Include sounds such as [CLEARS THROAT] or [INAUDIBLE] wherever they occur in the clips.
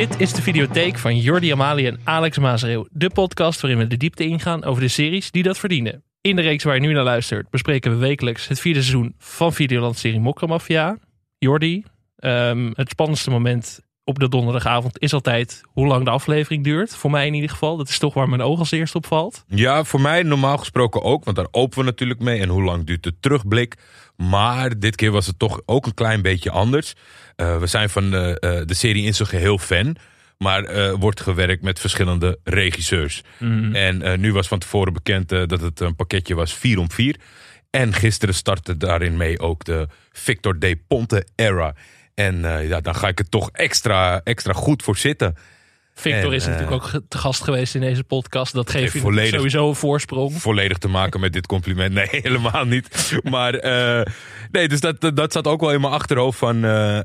Dit is de videotheek van Jordi Amali en Alex Maasreeuw. De podcast waarin we de diepte ingaan over de series die dat verdienen. In de reeks waar je nu naar luistert bespreken we wekelijks het vierde seizoen van Videoland-serie Mokka Jordi, ehm, het spannendste moment op de donderdagavond is altijd hoe lang de aflevering duurt. Voor mij in ieder geval. Dat is toch waar mijn oog als eerst op valt. Ja, voor mij normaal gesproken ook. Want daar openen we natuurlijk mee. En hoe lang duurt de terugblik? Maar dit keer was het toch ook een klein beetje anders. Uh, we zijn van de, uh, de serie in zijn geheel fan. Maar uh, wordt gewerkt met verschillende regisseurs. Mm. En nu was van tevoren bekend dat het een pakketje was 4 om 4. En gisteren startte daarin mee ook de Victor De Ponte era. En uh, ja, dan ga ik er toch extra, extra goed voor zitten. Victor is natuurlijk ook te gast geweest in deze podcast. Dat geeft je volledig, sowieso een voorsprong. Volledig te maken met dit compliment. Nee, [LAUGHS] helemaal niet. Maar uh, nee, dus dat, dat zat ook wel in mijn achterhoofd van uh,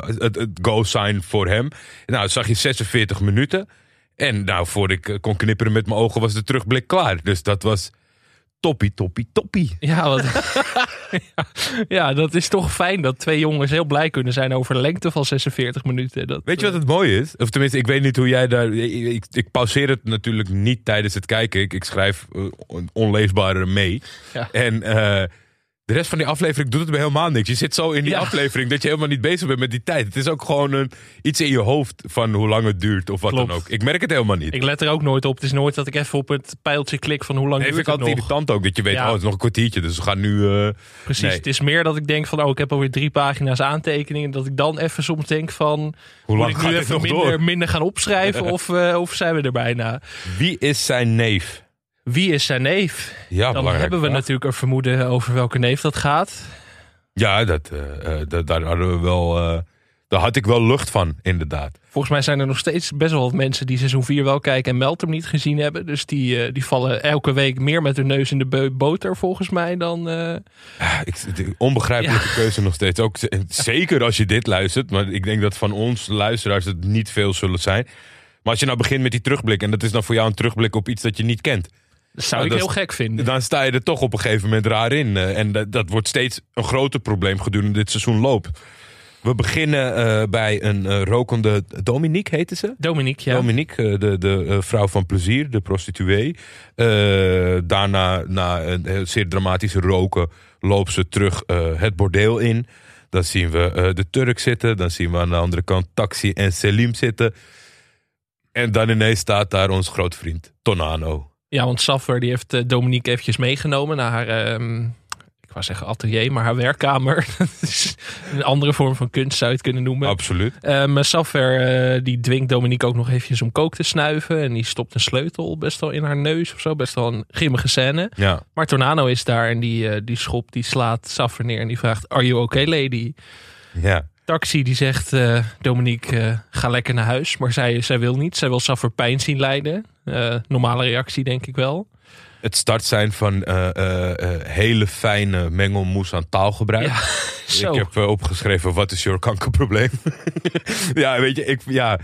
het, het go-sign voor hem. Nou, zag je 46 minuten. En nou, voor ik kon knipperen met mijn ogen was de terugblik klaar. Dus dat was toppie, toppie, toppie. Ja, wat, [LAUGHS] [LAUGHS] ja, dat is toch fijn dat twee jongens heel blij kunnen zijn over de lengte van 46 minuten. Dat, weet je wat het mooie is? Of tenminste, ik weet niet hoe jij daar... Ik, ik pauzeer het natuurlijk niet tijdens het kijken. Ik, ik schrijf uh, onleesbare mee. Ja. En... Uh, de rest van die aflevering doet het me helemaal niks. Je zit zo in die aflevering dat je helemaal niet bezig bent met die tijd. Het is ook gewoon een, iets in je hoofd van hoe lang het duurt of wat dan ook. Ik merk het helemaal niet. Ik let er ook nooit op. Het is nooit dat ik even op het pijltje klik van hoe lang nee, duurt het nog. vind ik altijd irritant ook. Dat je weet, oh het is nog een kwartiertje. Dus we gaan nu... Uh, Precies. Het is meer dat ik denk van, oh ik heb alweer drie pagina's aantekeningen. Dat ik dan even soms denk van... Hoe lang moet ik nu even minder, minder, gaan opschrijven [LAUGHS] of, uh, of zijn we er bijna? Wie is zijn neef? Wie is zijn neef? Ja, Dan hebben we natuurlijk een vermoeden over welke neef dat gaat. Ja, dat, uh, dat daar hadden we wel. Uh, daar had ik wel lucht van, inderdaad. Volgens mij zijn er nog steeds best wel wat mensen die seizoen 4 wel kijken en Meltem niet gezien hebben. Dus die, uh, die vallen elke week meer met hun neus in de boter, volgens mij, dan. Ja, ik, onbegrijpelijke keuze nog steeds. Ook [LAUGHS] zeker als je dit luistert. Maar ik denk dat van ons luisteraars het niet veel zullen zijn. Maar als je nou begint met die terugblik, en dat is dan voor jou een terugblik op iets dat je niet kent. Dat zou ik heel gek vinden. Dan sta je er toch op een gegeven moment raar in. Eh, en dat, dat wordt steeds een groter probleem gedurende dit seizoen loopt. We beginnen uh, bij een uh, rokende Dominique, heette ze? Dominique, ja. Dominique, de, de vrouw van plezier, de prostituee. daarna, na een zeer dramatische roken, loopt ze terug het bordeel in. Dan zien we de Turk zitten. Dan zien we aan de andere kant Taxi en Selim zitten. En dan ineens staat daar ons grootvriend Tonano. Ja, want Saffer die heeft eh, Dominique eventjes meegenomen naar haar, um, ik wou zeggen atelier, maar haar werkkamer. [LAUGHS] een andere vorm van kunst zou je het kunnen noemen. Absoluut. Um, Saffer uh, die dwingt Dominique ook nog eventjes om kook te snuiven. En die stopt een sleutel best wel in haar neus of zo. Best wel een grimmige scène. Ja. Maar Tornado is daar en die, uh, die schopt, die slaat Saffer neer en die vraagt, are you okay lady? Ja taxi die zegt: uh, Dominique, uh, ga lekker naar huis. Maar zij, zij wil niet. Zij wil Saffer pijn zien lijden. Uh, normale reactie, denk ik wel. Het start zijn van hele fijne mengelmoes aan taalgebruik. Ja, [LAUGHS] ik heb opgeschreven: wat is je kankerprobleem? [LAUGHS] ja, weet je, ik, ja,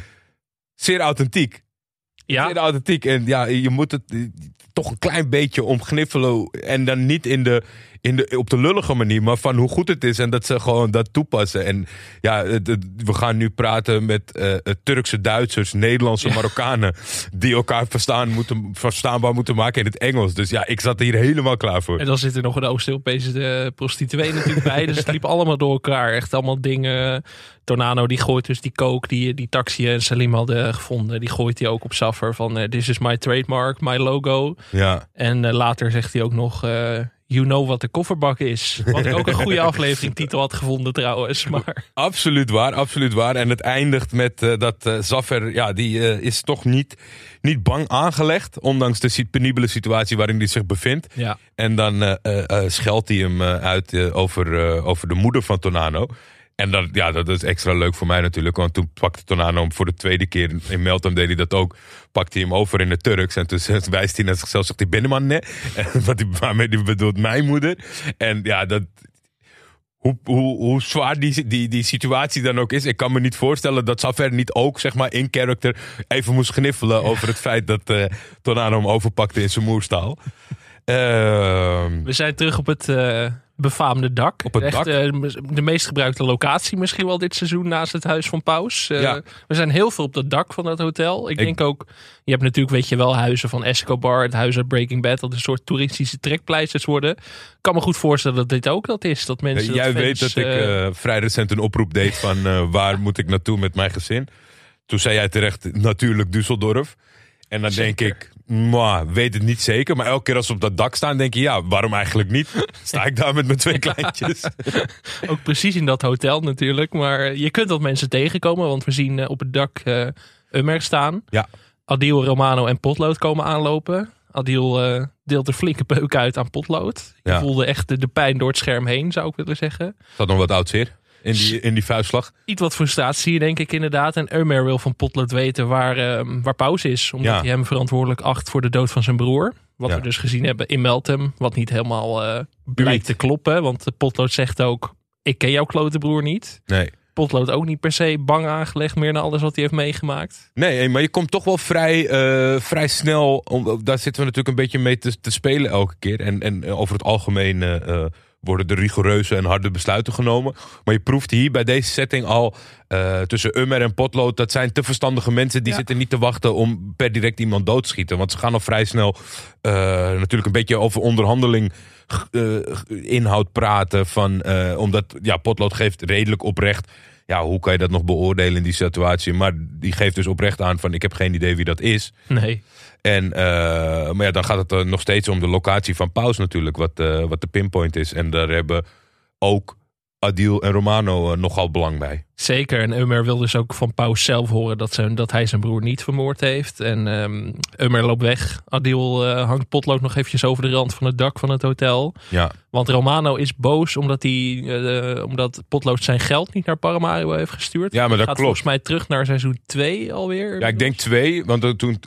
zeer authentiek. Ja. Zeer authentiek. En ja, je moet het toch een klein beetje omgniffelen. En dan niet in de in de, op de lullige manier, maar van hoe goed het is en dat ze gewoon dat toepassen. En ja, we gaan nu praten met uh, Turkse Duitsers, Nederlandse Marokkanen, die elkaar verstaan moeten, verstaanbaar moeten maken in het Engels. Dus ja, ik zat hier helemaal klaar voor. En dan zit er nog een Oost-Europese eh, prostituee natuurlijk bij, dus het liep allemaal door elkaar. Echt allemaal dingen. Tornado die gooit dus die coke die, die Taxi en Salim hadden gevonden. Die gooit hij ook op Saffer van uh, this is my trademark, my logo. Ja. En later zegt hij ook nog You Know What de Kofferbak is. Wat ik ook een goede [LAUGHS] aflevering titel had gevonden trouwens. Maar... Absoluut waar, absoluut waar. En het eindigt met uh, dat uh, Zaffer, ja, die uh, is toch niet, niet bang aangelegd. Ondanks de penibele situatie waarin hij zich bevindt. Ja. En dan scheldt hij hem uit over, over de moeder van Tonano. En dat, ja, dat is extra leuk voor mij natuurlijk. Want toen pakte Tonano hem voor de tweede keer. In Meltem deed hij dat ook. Pakte hij hem over in het Turks. En toen [LAUGHS] wijst hij naar zichzelf. Zegt hij binnenman [LAUGHS] nee. Wat hij, waarmee hij bedoelt mijn moeder. En ja, dat, hoe, hoe, hoe zwaar die, die, die situatie dan ook is. Ik kan me niet voorstellen dat Saver niet ook zeg maar, in character even moest gniffelen over het feit dat uh, Tonano hem overpakte in zijn moerstaal. [LAUGHS] Ehm, We zijn terug op het eh, befaamde dak. Op het Echt, dak? eh, de meest gebruikte locatie misschien wel dit seizoen naast het Huis van Paus. Eh, Ja. We zijn heel veel op dat dak van dat hotel. Ik, Ik- denk ook, je hebt natuurlijk weet je wel huizen van Escobar, het huis uit Breaking Bad, dat een soort toeristische trekpleisters worden. Ik kan me goed voorstellen dat dit ook dat is. Dat mensen Jij dat weet fans, dat ik eh, vrij recent een oproep deed van waar moet ik naartoe met mijn gezin. Toen zei jij terecht natuurlijk Düsseldorf. En dan denk ik, mwah, weet het niet zeker. Maar elke keer als ze op dat dak staan, denk je, ja, waarom eigenlijk niet? [LAUGHS] Sta ik daar met mijn twee kleintjes? [LAUGHS] Ook precies in dat hotel natuurlijk. Maar je kunt wat mensen tegenkomen. Want we zien eh, op het dak Ummer staan. Ja. Adil, Romano en Potlood komen aanlopen. Adil eh, deelt een flinke peuk uit aan Potlood. Je Ja. voelde echt de, de pijn door het scherm heen, zou ik willen zeggen. Zat nog wat oud zeer in die, in die vuistslag. Iets wat frustratie, denk ik inderdaad. En Ömer wil van Potlood weten waar, eh, waar Pauze is. Omdat Ja. hij hem verantwoordelijk acht voor de dood van zijn broer. Wat Ja. we dus gezien hebben in Meltem. Wat niet helemaal eh, blijkt te kloppen. Want Potlood zegt ook, ik ken jouw klote broer niet. Nee. Potlood ook niet per se bang aangelegd meer naar alles wat hij heeft meegemaakt. Nee, maar je komt toch wel vrij, eh, vrij snel. Om, daar zitten we natuurlijk een beetje mee te, te spelen elke keer. En, en over het algemeen eh, worden er rigoureuze en harde besluiten genomen. Maar je proeft hier bij deze setting al eh, tussen Ummer en Potlood. Dat zijn te verstandige mensen. Die Ja. zitten niet te wachten om per direct iemand dood te schieten. Want ze gaan al vrij snel eh, natuurlijk een beetje over onderhandeling. eh, inhoud praten van omdat ja, Potlood geeft redelijk oprecht ja, hoe kan je dat nog beoordelen in die situatie? Maar die geeft dus oprecht aan van ik heb geen idee wie dat is. Nee. En, eh, maar ja, dan gaat het nog steeds om de locatie van Paus natuurlijk, wat, eh, wat de pinpoint is. En daar hebben ook Adil en Romano eh, nogal belang bij. Zeker. En Ömer wil dus ook van Paus zelf horen dat, zijn, dat hij zijn broer niet vermoord heeft. En ehm Ömer loopt weg. Adil eh, hangt potlood nog eventjes over de rand van het dak van het hotel. Ja, Want Romano is boos omdat, hij, eh, omdat potlood zijn geld niet naar Paramaribo heeft gestuurd. Ja, maar dat Gaat klopt. volgens mij terug naar seizoen 2 alweer. ja ik denk twee, want toen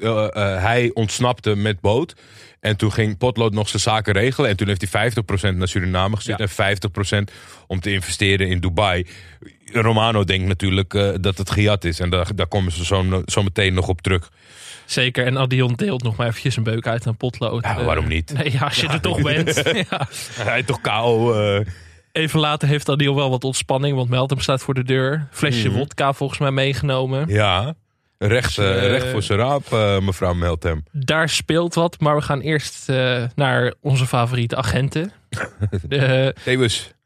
hij ontsnapte met boot. En toen ging Potlood nog zijn zaken regelen. En toen heeft hij 50% naar Suriname gestuurd. En 50% om te investeren in Dubai. Romano denkt natuurlijk eh, dat het gejat is. En daar, daar komen ze zo, zo meteen nog op terug. Zeker. En Adion deelt nog maar eventjes een beuk uit aan potlood. Ja, Eh, waarom niet? [LAUGHS] Nee, ja, als je er toch [LAUGHS] bent. ja. [LAUGHS] Hij toch KO. eh, Even later heeft Adil wel wat ontspanning, want Meltem staat voor de deur. Flesje Mhm. wodka volgens mij meegenomen. Ja, recht, eh, Dus, eh, recht voor zijn raap, eh, mevrouw Meltem. Daar speelt wat, maar we gaan eerst eh, naar onze favoriete agenten. [LAUGHS] De,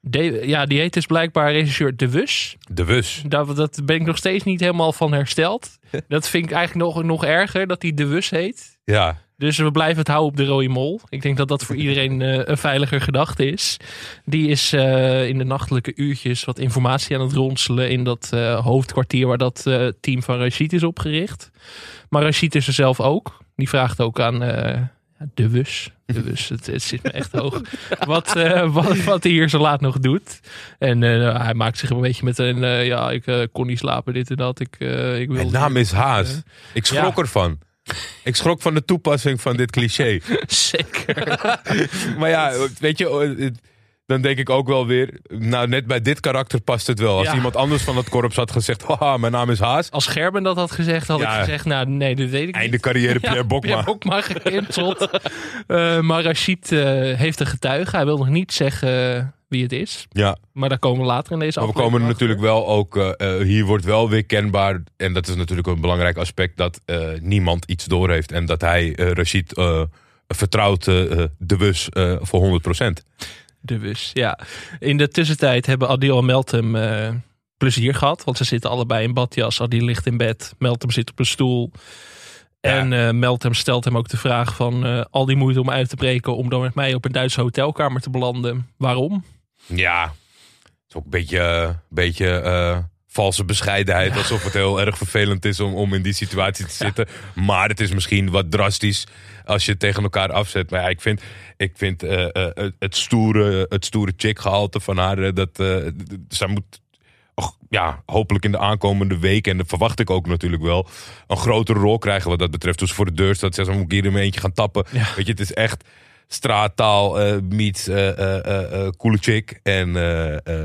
de- ja, die heet dus blijkbaar regisseur De Wus. de Wus. Daar, dat ben ik nog steeds niet helemaal van hersteld. [LAUGHS] Dat vind ik eigenlijk nog, nog erger, dat hij De Wus heet. Ja, Dus we blijven het houden op de rode mol. Ik denk dat dat voor iedereen eh, een veiliger gedachte is. Die is eh, in de nachtelijke uurtjes wat informatie aan het ronselen in dat eh, hoofdkwartier waar dat team van Rashid is opgericht. Maar Rashid is er zelf ook. Die vraagt ook aan de Wus. De Wus, [LAUGHS] het, het zit me echt hoog. Wat, wat, wat hij hier zo laat nog doet. En eh, hij maakt zich een beetje met een, ja, ik kon niet slapen, dit en dat. Ik, ik wil mijn naam is Haas. Ik schrok ja. ervan. Ik schrok van de toepassing van dit cliché. [LAUGHS] Zeker. [LAUGHS] Maar ja, weet je, eh, dan denk ik ook wel weer... Nou, net bij dit karakter past het wel. Als Ja. iemand anders van het korps had gezegd... Haha, mijn naam is Haas. Als Gerben dat had gezegd, had Ja. ik gezegd, nou nee, dat weet ik Einde niet. carrière [LAUGHS] Pierre Bokma. Pierre Bokma gecanceld. Eh, maar Rashid eh, heeft een getuige. Hij wil nog niet zeggen eh, wie het is. Ja, Maar daar komen we later in deze maar we komen er achter. natuurlijk wel ook... eh, eh, hier wordt wel weer kenbaar... En dat is natuurlijk een belangrijk aspect... Dat eh, niemand iets doorheeft. En dat hij, eh Rashid, vertrouwt de eh, voor 100%. De Wus, ja. In de tussentijd hebben Adil en Meltem plezier gehad. Want ze zitten allebei in badjas. Adil ligt in bed. Meltem zit op een stoel. Ja. En eh, Meltem stelt hem ook de vraag van... al die moeite om uit te breken... om dan met mij op een Duitse hotelkamer te belanden. Waarom? Ja, het is ook een beetje, beetje eh, valse bescheidenheid. Alsof het heel erg vervelend is om, om in die situatie te zitten. Maar het is misschien wat drastisch als je het tegen elkaar afzet. Maar ja, ik vind, ik vind eh, eh, het- stoere, het stoere chick gehalte van haar... dat zij moet... och, ja, hopelijk in de aankomende weken, en dat verwacht ik ook natuurlijk wel, een grotere rol krijgen wat dat betreft. Dus voor de deur staat, ze, moet ik hier in mijn eentje gaan tappen. Ja. Weet je, het is echt straattaal eh meets eh, eh, eh, coole chick. En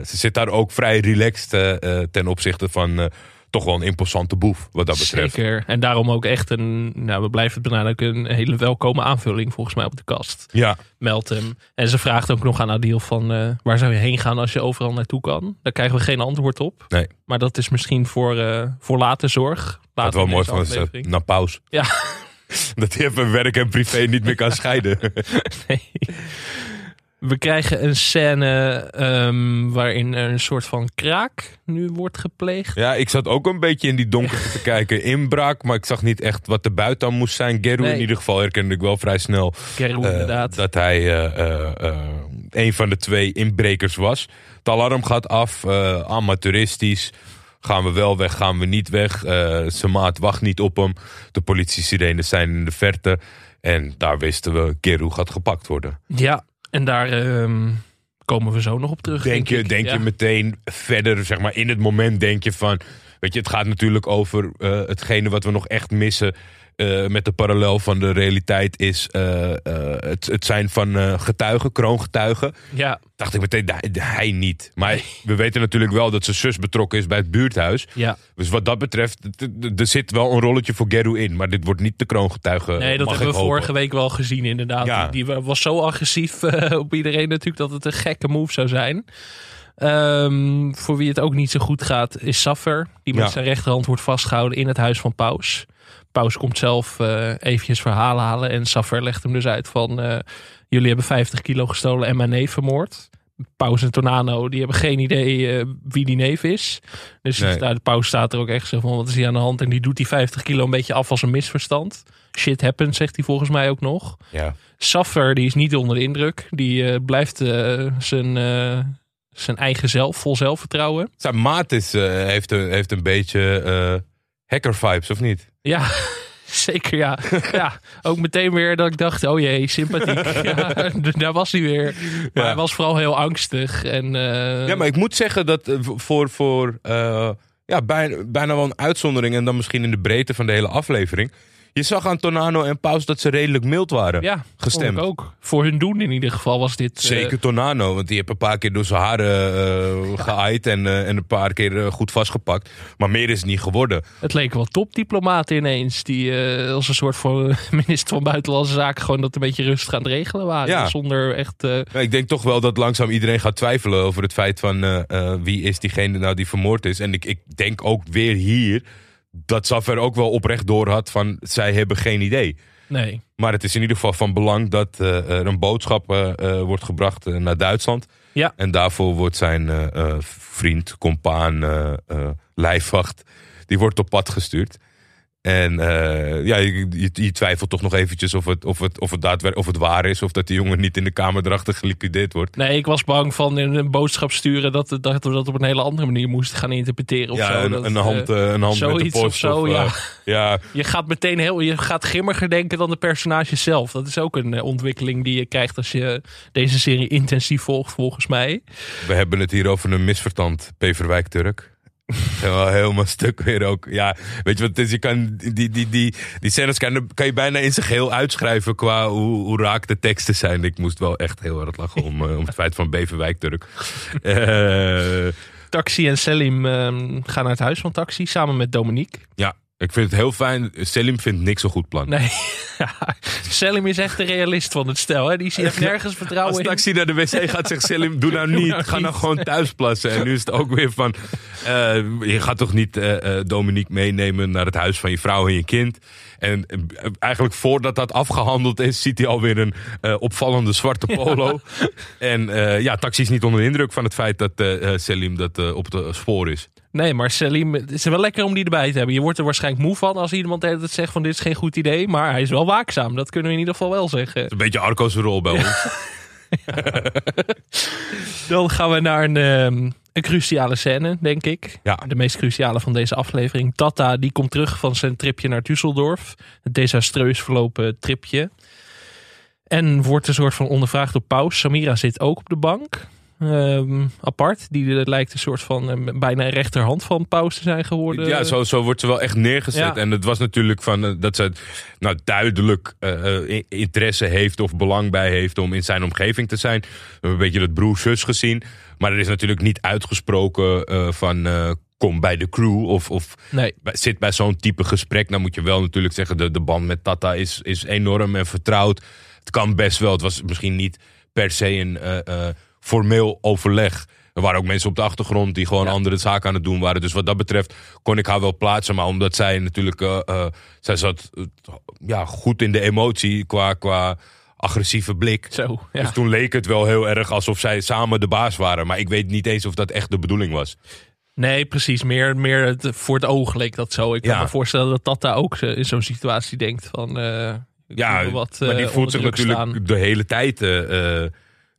ze zit daar ook vrij relaxed ten opzichte van, toch wel een imposante boef wat dat betreft. Zeker. En daarom ook echt een, nou, we blijven het benadrukken, een hele welkome aanvulling volgens mij op de kast. Ja. Meld hem. En ze vraagt ook nog aan Adil van, uh, waar zou je heen gaan als je overal naartoe kan? Daar krijgen we geen antwoord op. Nee. Maar dat is misschien voor, uh, voor later zorg. Dat wel mooi van naar pauze. Ja. [LAUGHS] [LAUGHS] dat hij even werk en privé niet meer kan scheiden. [LAUGHS] nee. We krijgen een scène um, waarin een soort van kraak nu wordt gepleegd. Ja, ik zat ook een beetje in die donker te kijken. Inbraak, maar ik zag niet echt wat de buiten moest zijn. Geru in ieder geval herkende ik wel vrij snel. Geru, uh, inderdaad. Dat hij uh, uh, een van de twee inbrekers was. Het alarm gaat af, amateuristisch. Gaan we wel weg, gaan we niet weg. zijn maat wacht niet op hem. De politie-sirenes zijn in de verte. En daar wisten we, Geru gaat gepakt worden. Ja, en daar um, komen we zo nog op terug. Denk, denk je, denk ja. je meteen verder, zeg maar, in het moment denk je van. Weet je, het gaat natuurlijk over uh, hetgene wat we nog echt missen. Uh, met de parallel van de realiteit is uh, het, het, zijn van getuigen, kroongetuigen. Ja. Dacht ik meteen, hij niet. Maar we weten natuurlijk wel dat zijn zus betrokken is bij het buurthuis. Ja. Dus wat dat betreft, er zit wel een rolletje voor Geru in. Maar dit wordt niet de kroongetuige. Nee, dat hebben we hopen. vorige week wel gezien inderdaad. Ja. Die, die, was zo agressief [LAUGHS] op iedereen natuurlijk dat het een gekke move zou zijn. Um, voor wie het ook niet zo goed gaat is Saffer. Die met Ja. zijn rechterhand wordt vastgehouden in het huis van Paus. Paus komt zelf uh, eventjes verhalen halen. En Saffer legt hem dus uit van... Uh, jullie hebben 50 kilo gestolen en mijn neef vermoord. Paus en Tornano, die hebben geen idee uh, wie die neef is. Dus Nee. daar, de paus staat er ook echt zo van, wat is hier aan de hand? En die doet die 50 kilo een beetje af als een misverstand. Shit happens, zegt hij volgens mij ook nog. Ja. Saffer, die is niet onder de indruk. Die uh, blijft uh, zijn, zijn eigen zelf, vol zelfvertrouwen. Zijn maat is, heeft, een, heeft een beetje hacker vibes, of niet? Ja, [LAUGHS] zeker ja. ja. Ook meteen weer dat ik dacht, oh jee, sympathiek. [LAUGHS] ja, daar was hij weer. Maar Ja. hij was vooral heel angstig. En, uh, Ja, maar ik moet zeggen dat eh, voor, voor eh, ja, bijna, bijna wel een uitzondering... en dan misschien in de breedte van de hele aflevering... je zag aan Tornano en Paus dat ze redelijk mild waren. ja, gestemd. ook. Voor hun doen in ieder geval was dit... uh, Zeker Tornano, want die heeft een paar keer door zijn haren uh, geaaid en, uh, en een paar keer uh, goed vastgepakt. Maar meer is het niet geworden. Het leek wel topdiplomaten ineens, die uh, als een soort van [LAUGHS] minister van Buitenlandse Zaken gewoon dat een beetje rustig aan het regelen waren. Ja. Zonder echt... uh, Ja, ik denk toch wel dat langzaam iedereen gaat twijfelen over het feit van uh, uh, wie is diegene nou die vermoord is. En ik, ik denk ook weer hier dat Zaffer ook wel oprecht door had van zij hebben geen idee. Nee. Maar het is in ieder geval van belang dat uh, er een boodschap uh, uh, wordt gebracht naar Duitsland. Ja. En daarvoor wordt zijn vriend, compaan, lijfwacht, die wordt op pad gestuurd. En uh, ja, je, je, je, twijfelt toch nog eventjes of het, of, het, of, het daadwer- of het waar is. Of dat die jongen niet in de kamer erachter geliquideerd wordt. Nee, ik was bang van in een boodschap sturen dat, dat, we dat op een hele andere manier moesten gaan interpreteren. Of ja, zo. een, dat, een hand, uh, een hand zoiets met de post. of zo, of, ja. Uh, ja. Je gaat meteen heel, je gaat grimmiger denken dan de personages zelf. Dat is ook een ontwikkeling die je krijgt als je deze serie intensief volgt, volgens mij. We hebben het hier over een misverstand, Peverwijk Turk. Helemaal, helemaal stuk weer ook. Ja, weet je wat het is? Je kan die, die, die, die scènes kan, kan je bijna in zijn geheel uitschrijven qua hoe, hoe raak de teksten zijn. Ik moest wel echt heel hard lachen om, uh, om het feit van Beverwijk Turk. Uh, Taxi en Selim uh, gaan naar het huis van Taxi samen met Dominique. Ja, ik vind het heel fijn. Selim vindt niks een goed plan. Nee, [LAUGHS] Selim is echt de realist van het stel. Hè? Die heeft [LAUGHS] nergens vertrouwen Als in. taxi naar de wc gaat, zegt [LAUGHS] Selim, doe nou niet. Doe nou Ga niet. nou gewoon thuis plassen. En nu is het ook weer van, uh, je gaat toch niet uh, uh, Dominique meenemen naar het huis van je vrouw en je kind. En uh, eigenlijk voordat dat afgehandeld is, ziet hij alweer een uh, opvallende zwarte polo. Ja. En uh, ja, taxi is niet onder de indruk van het feit dat uh, Selim dat op het spoor is. Nee, maar Selim, het is wel lekker om die erbij te hebben. Je wordt er waarschijnlijk moe van als iemand het zegt van dit is geen goed idee. Maar hij is wel waakzaam, dat kunnen we in ieder geval wel zeggen. Een beetje Arco's rol bij ons. [LAUGHS] Dan gaan we naar een, um, een cruciale scène, denk ik. Ja. De meest cruciale van deze aflevering. Tata, die komt terug van zijn tripje naar Düsseldorf. Het desastreus verlopen tripje. En wordt een soort van ondervraagd door Paus. Samira zit ook op de bank. Um, apart. Die lijkt een soort van uh, bijna een rechterhand van Paus te zijn geworden. Ja, zo, zo wordt ze wel echt neergezet. Ja. En het was natuurlijk van uh, dat ze nou, duidelijk uh, interesse heeft of belang bij heeft om in zijn omgeving te zijn. We hebben een beetje dat broer-zus gezien. Maar er is natuurlijk niet uitgesproken van kom bij de crew of, of nee. zit bij zo'n type gesprek. Dan moet je wel natuurlijk zeggen, de, de band met Tata is, is enorm en vertrouwd. Het kan best wel. Het was misschien niet per se een uh, formeel overleg. Er waren ook mensen op de achtergrond die gewoon andere zaken aan het doen waren. Dus wat dat betreft kon ik haar wel plaatsen. Maar omdat zij natuurlijk, uh, zij zat ja, goed in de emotie qua, qua agressieve blik. Zo, ja. Dus toen leek het wel heel erg alsof zij samen de baas waren. Maar ik weet niet eens of dat echt de bedoeling was. Nee, precies. Meer, meer het, voor het oog leek dat zo. Ik kan me voorstellen dat Tata ook in zo'n situatie denkt van... Ja, wat, maar die voelt zich natuurlijk de hele tijd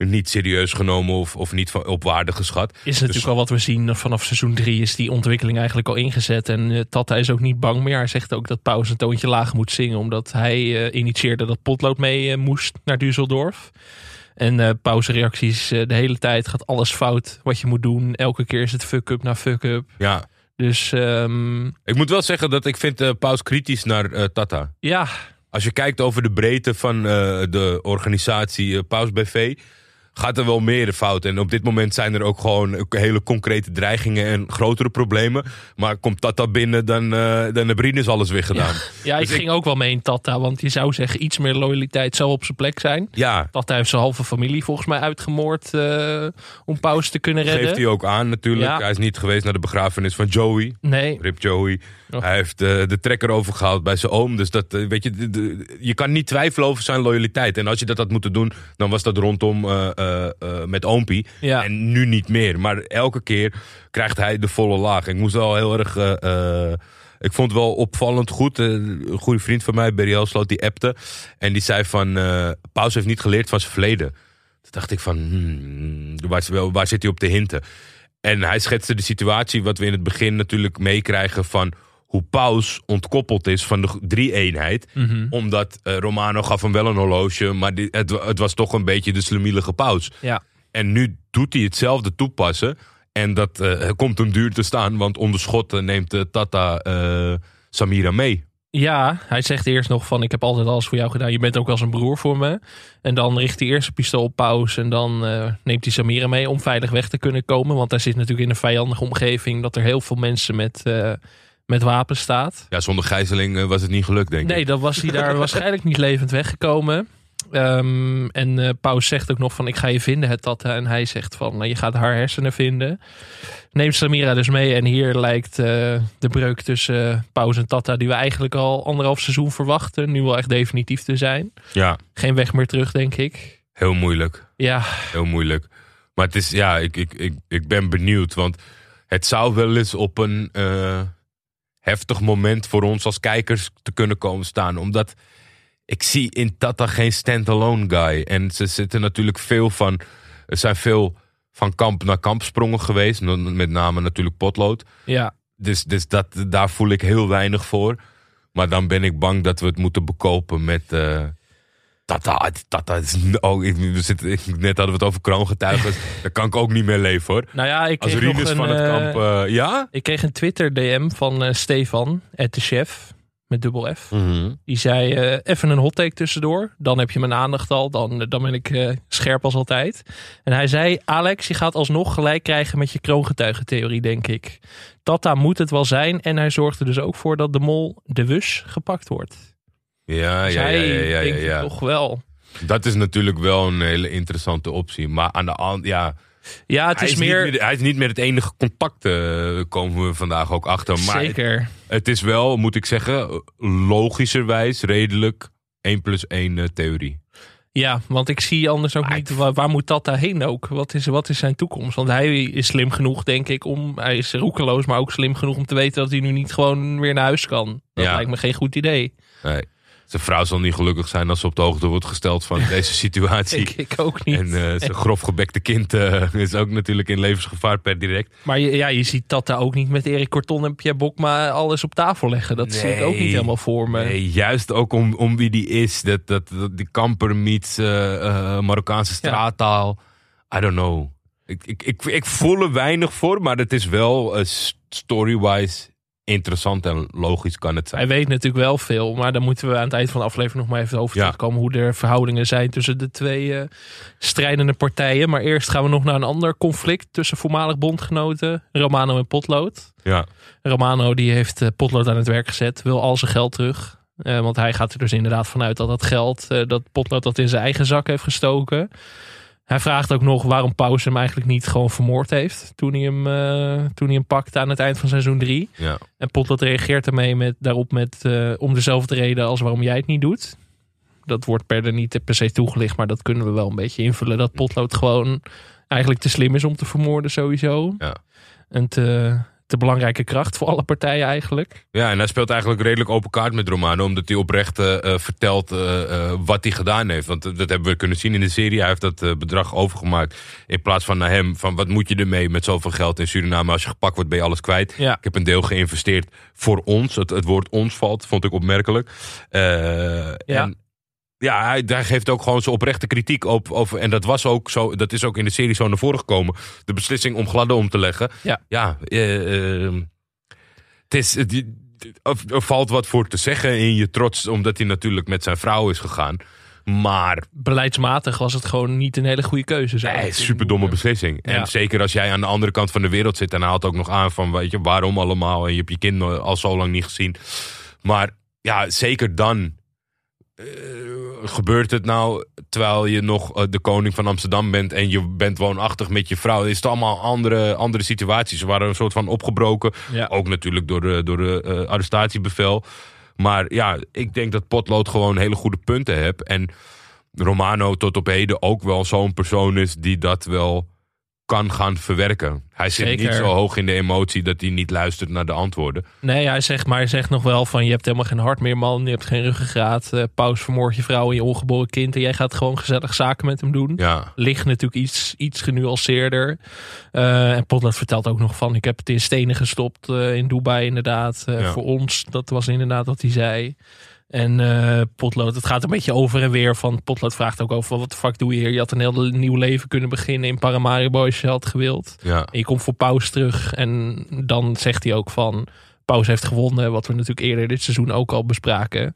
niet serieus genomen of, of niet van, op waarde geschat. Is natuurlijk dus, wel wat we zien vanaf seizoen 3 is die ontwikkeling eigenlijk al ingezet. En uh, Tata is ook niet bang meer. Hij zegt ook dat Pauze een toontje laag moet zingen. Omdat hij uh, initieerde dat Potlood mee uh, moest naar Düsseldorf. En uh, Pauze reacties de hele tijd gaat alles fout wat je moet doen. Elke keer is het fuck-up na fuck-up. Ja. Dus um... ik moet wel zeggen dat ik vind Pauze kritisch naar Tata. Ja. Als je kijkt over de breedte van de organisatie Pauze BV gaat er wel meer de fout. En op dit moment zijn er ook gewoon hele concrete dreigingen en grotere problemen. Maar komt Tata binnen, dan, uh, dan hebben Rinus alles weer gedaan. Ja, ik dus ging ook wel mee in Tata. Want je zou zeggen, iets meer loyaliteit zou op zijn plek zijn. Ja. Tata heeft zijn halve familie volgens mij uitgemoord uh, om pauze te kunnen redden. Geeft hij ook aan natuurlijk. Hij is niet geweest naar de begrafenis van Joey. Nee. Rip Joey. Hij heeft uh, de trekker overgehaald bij zijn oom. Dus dat, weet je, de, je kan niet twijfelen over zijn loyaliteit. En als je dat had moeten doen, dan was dat rondom met Oompie. En nu niet meer. Maar elke keer krijgt hij de volle laag. Ik moest wel heel erg... ik vond het wel opvallend goed. een goede vriend van mij, Beriel Sloot, die appte. En die zei van... Paus heeft niet geleerd van zijn verleden. Toen dacht ik van... Hmm, waar, waar zit hij op te hinten? En hij schetste de situatie wat we in het begin natuurlijk meekrijgen van hoe Paus ontkoppeld is van de drie-eenheid. Mhm. Omdat uh, Romano gaf hem wel een horloge, maar het, het, was toch een beetje de slemielige Paus. Ja. En nu doet hij hetzelfde toepassen. En dat uh, komt hem duur te staan, want onder schot neemt uh, Tata Samira mee. Ja, hij zegt eerst nog van ik heb altijd alles voor jou gedaan. Je bent ook als een broer voor me. En dan richt hij eerst een pistool op pauze. En dan neemt hij Samira mee om veilig weg te kunnen komen. Want hij zit natuurlijk in een vijandige omgeving. Dat er heel veel mensen met met wapens staat. Ja, zonder gijzeling eh, was het niet gelukt, denk ik. Nee, dan was hij daar [LAUGHS] waarschijnlijk niet levend weggekomen. Um, en uh, Paus zegt ook nog van ik ga je vinden het Tata. En hij zegt van nou, je gaat haar hersenen vinden. Neemt Samira dus mee en hier lijkt uh, de breuk tussen uh, Paus en Tata... die we eigenlijk al anderhalf seizoen verwachten... nu wel echt definitief te zijn. Ja. Geen weg meer terug, denk ik. Heel moeilijk. Ja. Heel moeilijk. Maar het is, ja, ik, ik, ik, ik ben benieuwd. Want het zou wel eens op een heftig moment voor ons als kijkers te kunnen komen staan. Omdat ik zie in Tata geen standalone guy. En ze zitten natuurlijk veel van. Er zijn veel van kamp naar kamp sprongen geweest. Met name natuurlijk potlood. Ja. Dus, dus dat, daar voel ik heel weinig voor. Maar dan ben ik bang dat we het moeten bekopen met. Uh, Tata, tata is, oh, ik, net hadden we het over kroongetuigen. [LAUGHS] Daar kan ik ook niet meer leven hoor. Nou ja, ik Als kreeg nog een, van het kamp, uh, ja? Ik kreeg een Twitter DM van uh, Stefan, at de chef, met dubbel F. Mm Die zei, uh, even een hot take tussendoor. Dan heb je mijn aandacht al, dan, dan ben ik scherp als altijd. En hij zei, Alex, je gaat alsnog gelijk krijgen met je kroongetuigentheorie, denk ik. Tata moet het wel zijn. En hij zorgt er dus ook voor dat de mol de wus gepakt wordt. Ja, ja, ja, ja, ja, ja, toch wel. Dat is natuurlijk wel een hele interessante optie. Maar aan de andere, ja. Ja, het is, meer... Hij is niet meer het enige contact, uh, komen we vandaag ook achter. Maar Zeker. Het, is wel, moet ik zeggen, logischerwijs redelijk 1 plus 1 uh, theorie. Ja, want ik zie anders ook niet, waar, waar, moet dat daarheen ook? Wat is, wat is zijn toekomst? Want hij is slim genoeg, denk ik, om, hij is roekeloos, maar ook slim genoeg om te weten dat hij nu niet gewoon weer naar huis kan. Dat ja. lijkt me geen goed idee. Nee. Zijn vrouw zal niet gelukkig zijn als ze op de hoogte wordt gesteld van [LAUGHS] deze situatie. ik, ik ook niet. En uh, zijn grofgebekte kind uh, is ook natuurlijk in levensgevaar per direct. Maar je, ja, je ziet Tata ook niet met Erik Korton en Pierre Bokma alles op tafel leggen. Dat nee, zie ik ook niet helemaal voor me. Nee, juist ook om, om wie die is. Dat, dat, dat die kamper meets uh, Marokkaanse straattaal. Ja. I don't know. Ik, ik, ik, ik voel er weinig voor, maar het is wel story-wise interessant en logisch kan het zijn. Hij weet natuurlijk wel veel, maar dan moeten we aan het eind van de aflevering nog maar even over terugkomen hoe de verhoudingen zijn tussen de twee uh, strijdende partijen. Maar eerst gaan we nog naar een ander conflict tussen voormalig bondgenoten Romano en Potlood. Ja. Romano die heeft uh, Potlood aan het werk gezet, wil al zijn geld terug. Uh, want hij gaat er dus inderdaad vanuit dat dat geld, dat Potlood dat in zijn eigen zak heeft gestoken. Hij vraagt ook nog waarom Paus hem eigenlijk niet gewoon vermoord heeft. Toen hij hem, uh, toen hij hem pakte aan het eind van seizoen 3. Ja. En Potlood reageert ermee met, daarop met, uh, om dezelfde reden als waarom jij het niet doet. Dat wordt per niet per se toegelicht, maar dat kunnen we wel een beetje invullen. Dat Potlood gewoon eigenlijk te slim is om te vermoorden sowieso. Ja. En te, de belangrijke kracht voor alle partijen eigenlijk. Ja, en hij speelt eigenlijk redelijk open kaart met Romano, omdat hij oprecht uh, vertelt uh, wat hij gedaan heeft. Want dat hebben we kunnen zien in de serie. Hij heeft dat bedrag overgemaakt in plaats van naar hem. Van wat moet je ermee met zoveel geld in Suriname? Als je gepakt wordt, ben je alles kwijt. Ja. Ik heb een deel geïnvesteerd voor ons. Het, het woord ons valt, vond ik opmerkelijk. ja. En ja, hij, hij, geeft ook gewoon zijn oprechte kritiek op. Over, en dat, was ook zo, dat is ook in de serie zo naar voren gekomen. De beslissing om gladde om te leggen. Ja, ja uh, het is, er valt wat voor te zeggen in je trots. Omdat hij natuurlijk met zijn vrouw is gegaan. Maar beleidsmatig was het gewoon niet een hele goede keuze. Nee, super domme beslissing. En zeker als jij aan de andere kant van de wereld zit. En haalt ook nog aan van, weet je, waarom allemaal? En je hebt je kind al zo lang niet gezien. Maar ja, zeker dan gebeurt het nou terwijl je nog uh, de koning van Amsterdam bent en je bent woonachtig met je vrouw? Is het allemaal andere, andere situaties? Ze waren een soort van opgebroken. Ja. Ook natuurlijk door de, door de uh, arrestatiebevel. Maar ja, ik denk dat Potlood gewoon hele goede punten heeft. En Romano tot op heden ook wel zo'n persoon is die dat wel kan gaan verwerken. Hij zit Zeker. niet zo hoog in de emotie dat hij niet luistert naar de antwoorden. Nee, hij zegt, maar hij zegt nog wel van je hebt helemaal geen hart meer man, je hebt geen ruggengraat. Uh, Paus vermoord je vrouw en je ongeboren kind en jij gaat gewoon gezellig zaken met hem doen. Ja. Ligt natuurlijk iets, iets genuanceerder. Uh, en Potlood vertelt ook nog van ik heb het in stenen gestopt uh, in Dubai inderdaad. Ja. Voor ons, dat was inderdaad wat hij zei. En uh, Potlood, het gaat een beetje over en weer. Van Potlood vraagt ook over wat de fuck doe je hier? Je had een heel nieuw leven kunnen beginnen in Paramaribo als je had gewild. Ja. En je komt voor Paus terug. En dan zegt hij ook van Paus heeft gewonnen. Wat we natuurlijk eerder dit seizoen ook al bespraken.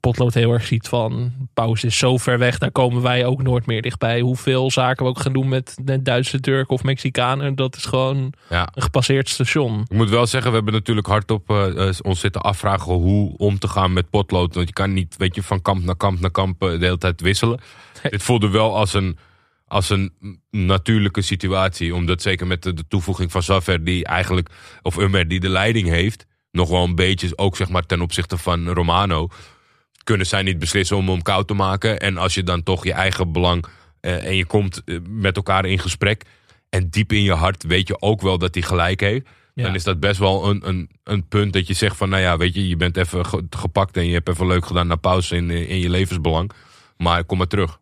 Potlood heel erg ziet van Paus is zo ver weg. Daar komen wij ook nooit meer dichtbij. Hoeveel zaken we ook gaan doen met Duitse Turken of Mexicanen. Dat is gewoon Ja. een gepasseerd station. Ik moet wel zeggen, we hebben natuurlijk hardop eh, ons zitten afvragen hoe om te gaan met potlood. Want je kan niet, weet je, van kamp naar kamp naar kamp eh, de hele tijd wisselen. Dit voelde wel als een, als een natuurlijke situatie. Omdat zeker met de, de toevoeging van Zafer, die eigenlijk, of Ummer, die de leiding heeft. Nog wel een beetje, ook zeg maar ten opzichte van Romano. Kunnen zij niet beslissen om hem koud te maken. En als je dan toch je eigen belang. eh, en je komt eh, met elkaar in gesprek. En diep in je hart weet je ook wel dat hij gelijk heeft. Ja. Dan is dat best wel een, een, een punt dat je zegt van, nou ja, weet je, je bent even ge- gepakt en je hebt even leuk gedaan naar pauze in, in je levensbelang. Maar kom maar terug.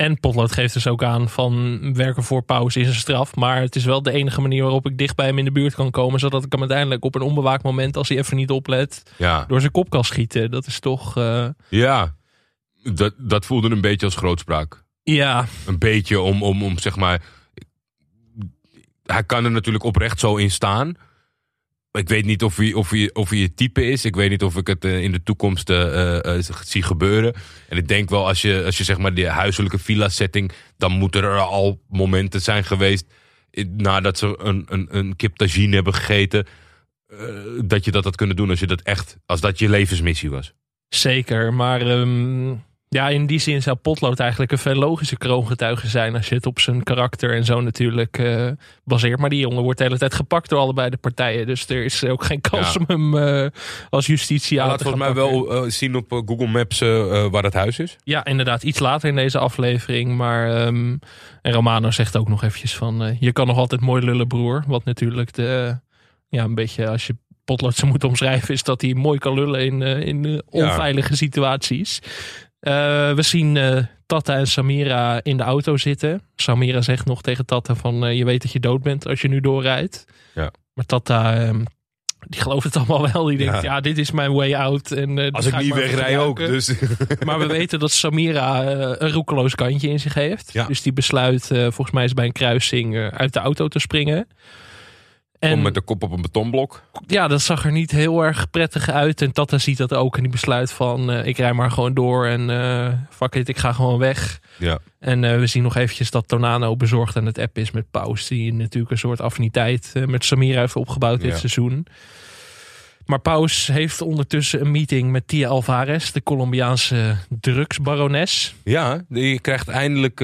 En Potlood geeft dus ook aan van werken voor pauze is een straf. Maar het is wel de enige manier waarop ik dicht bij hem in de buurt kan komen. Zodat ik hem uiteindelijk op een onbewaakt moment, als hij even niet oplet, Ja, door zijn kop kan schieten. Dat is toch, eh, ja. Dat, dat voelde een beetje als grootspraak. ja, Een beetje om, om, om zeg maar. Hij kan er natuurlijk oprecht zo in staan. Ik weet niet of hij, of of hij type is. Ik weet niet of ik het eh, in de toekomst eh, eh, zie gebeuren. En ik denk wel, als je, als je zeg maar de huiselijke villa-setting. dan moeten er al momenten zijn geweest. nadat ze een, een, een kip tagine hebben gegeten. dat je dat had kunnen doen als je dat echt. als dat je levensmissie was. zeker. Maar ehm, ja, in die zin zou Potlood eigenlijk een veel logische kroongetuige zijn. Als je het op zijn karakter en zo natuurlijk eh, baseert. Maar die jongen wordt de hele tijd gepakt door allebei de partijen. Dus er is ook geen kans Ja. om hem eh, als justitie aan te volgens mij pakken. wel eh, zien op Google Maps waar het huis is. Ja, inderdaad. Iets later in deze aflevering. Maar ehm, en Romano zegt ook nog eventjes van... je kan nog altijd mooi lullen, broer. Wat natuurlijk de... ja, een beetje als je potlood zou moeten omschrijven... is dat hij mooi kan lullen in, in onveilige situaties. Eh, we zien eh, Tata en Samira in de auto zitten. Samira zegt nog tegen Tata van... eh, je weet dat je dood bent als je nu doorrijdt. Ja. Maar Tata... ehm, die gelooft het allemaal wel. Die denkt, Ja. ja, dit is mijn way out. En, Als ik niet wegrij ook. Dus. [LAUGHS] Maar we weten dat Samira een roekeloos kantje in zich heeft. Ja. Dus die besluit, volgens mij is bij een kruising, uit de auto te springen. En met de kop op een betonblok. Ja, dat zag er niet heel erg prettig uit. En Tata ziet dat ook en die besluit van ik rij maar gewoon door en uh, fuck it, ik ga gewoon weg. Ja. En we zien nog eventjes dat Tonano bezorgd aan het app is met Paus. Die natuurlijk een soort affiniteit met Samira heeft opgebouwd dit seizoen. Maar Paus heeft ondertussen een meeting met Tia Alvarez, de Colombiaanse drugsbarones. Ja, die krijgt eindelijk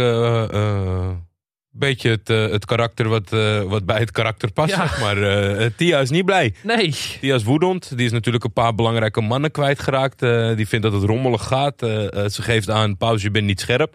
beetje het, uh, het karakter wat, wat bij het karakter past. Maar Tia is niet blij. Nee. Tia is woedend. Die is natuurlijk een paar belangrijke mannen kwijtgeraakt. die vindt dat het rommelig gaat. ze geeft aan, Paus, je bent niet scherp.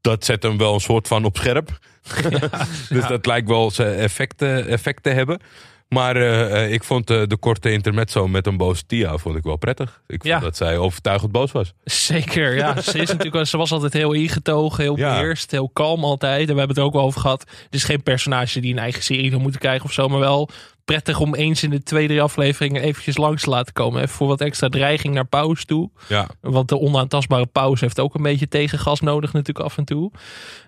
Dat zet hem wel een soort van op scherp. [LAUGHS] [LAUGHS] dus dat lijkt wel zijn effect, effect te hebben. Maar uh, ik vond uh, de korte intermezzo met een boos Tia vond ik wel prettig. Ik vond dat zij overtuigend boos was. Zeker, ja. [LAUGHS] ze, is natuurlijk, ze was altijd heel ingetogen, heel ja. beheerst, heel kalm altijd. En we hebben het ook wel over gehad. Het is geen personage die een eigen serie zou moeten krijgen of zo. Maar wel prettig om eens in de twee, drie afleveringen eventjes langs te laten komen. Even voor wat extra dreiging naar pauze toe. Ja. Want de onaantastbare pauze heeft ook een beetje tegengas nodig natuurlijk af en toe.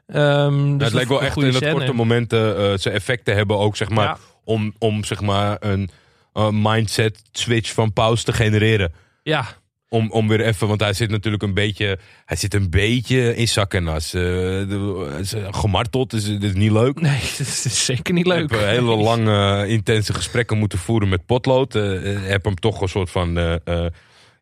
Um, dus het lijkt wel echt in dat korte momenten uh, zijn effecten hebben ook zeg maar om, om zeg maar een mindset switch van pauze te genereren. Ja. Om, om weer even, want hij zit natuurlijk een beetje, hij zit een beetje in zak en as. Uh, gemarteld, is, is niet leuk. Nee, [LAUGHS] dat is zeker niet leuk. Ik heb hele lange, intense gesprekken moeten voeren met Potlood. Uh, heb hem toch een soort van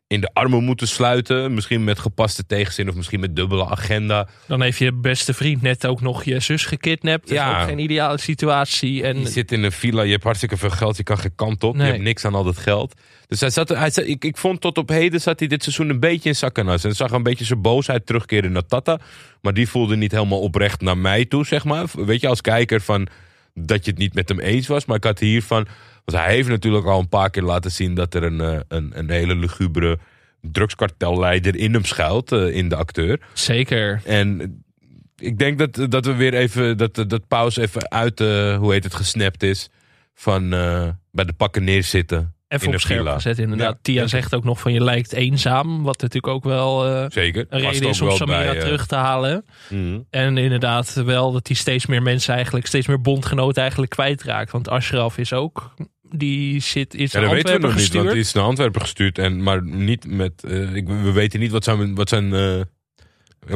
in de armen moeten sluiten. Misschien met gepaste tegenzin of misschien met dubbele agenda. Dan heeft je beste vriend net ook nog je zus gekidnapt. Dat ja. is ook geen ideale situatie. En... Je zit in een villa, je hebt hartstikke veel geld, je kan geen kant op. Je hebt niks aan al dat geld. Dus hij zat, hij zat, ik, ik vond tot op heden zat hij dit seizoen een beetje in zakkenas. En zag een beetje zijn boosheid terugkeren naar Tata. Maar die voelde niet helemaal oprecht naar mij toe, zeg maar. Weet je, als kijker van dat je het niet met hem eens was. Maar ik had hiervan want hij heeft natuurlijk al een paar keer laten zien dat er een, eh, een, een hele lugubere drugskartelleider in hem schuilt, uh, in de acteur. Zeker. En ik denk dat, dat we weer even, dat, dat pauze even uit, uh, hoe heet het, gesnapt is. Van bij de pakken neerzitten. Even op scherp gezet inderdaad. Tia zegt ook nog van je lijkt eenzaam. Wat natuurlijk ook wel Zeker. een reden is om Samira terug te halen. Mhm. En inderdaad wel dat hij steeds meer mensen eigenlijk, steeds meer bondgenoten eigenlijk kwijtraakt. Want Ashraf is ook die zit is ja, dat weten we nog gestuurd. niet, want die is naar Antwerpen gestuurd. En, maar niet met. Uh, ik, we weten niet wat zijn, wat zijn uh,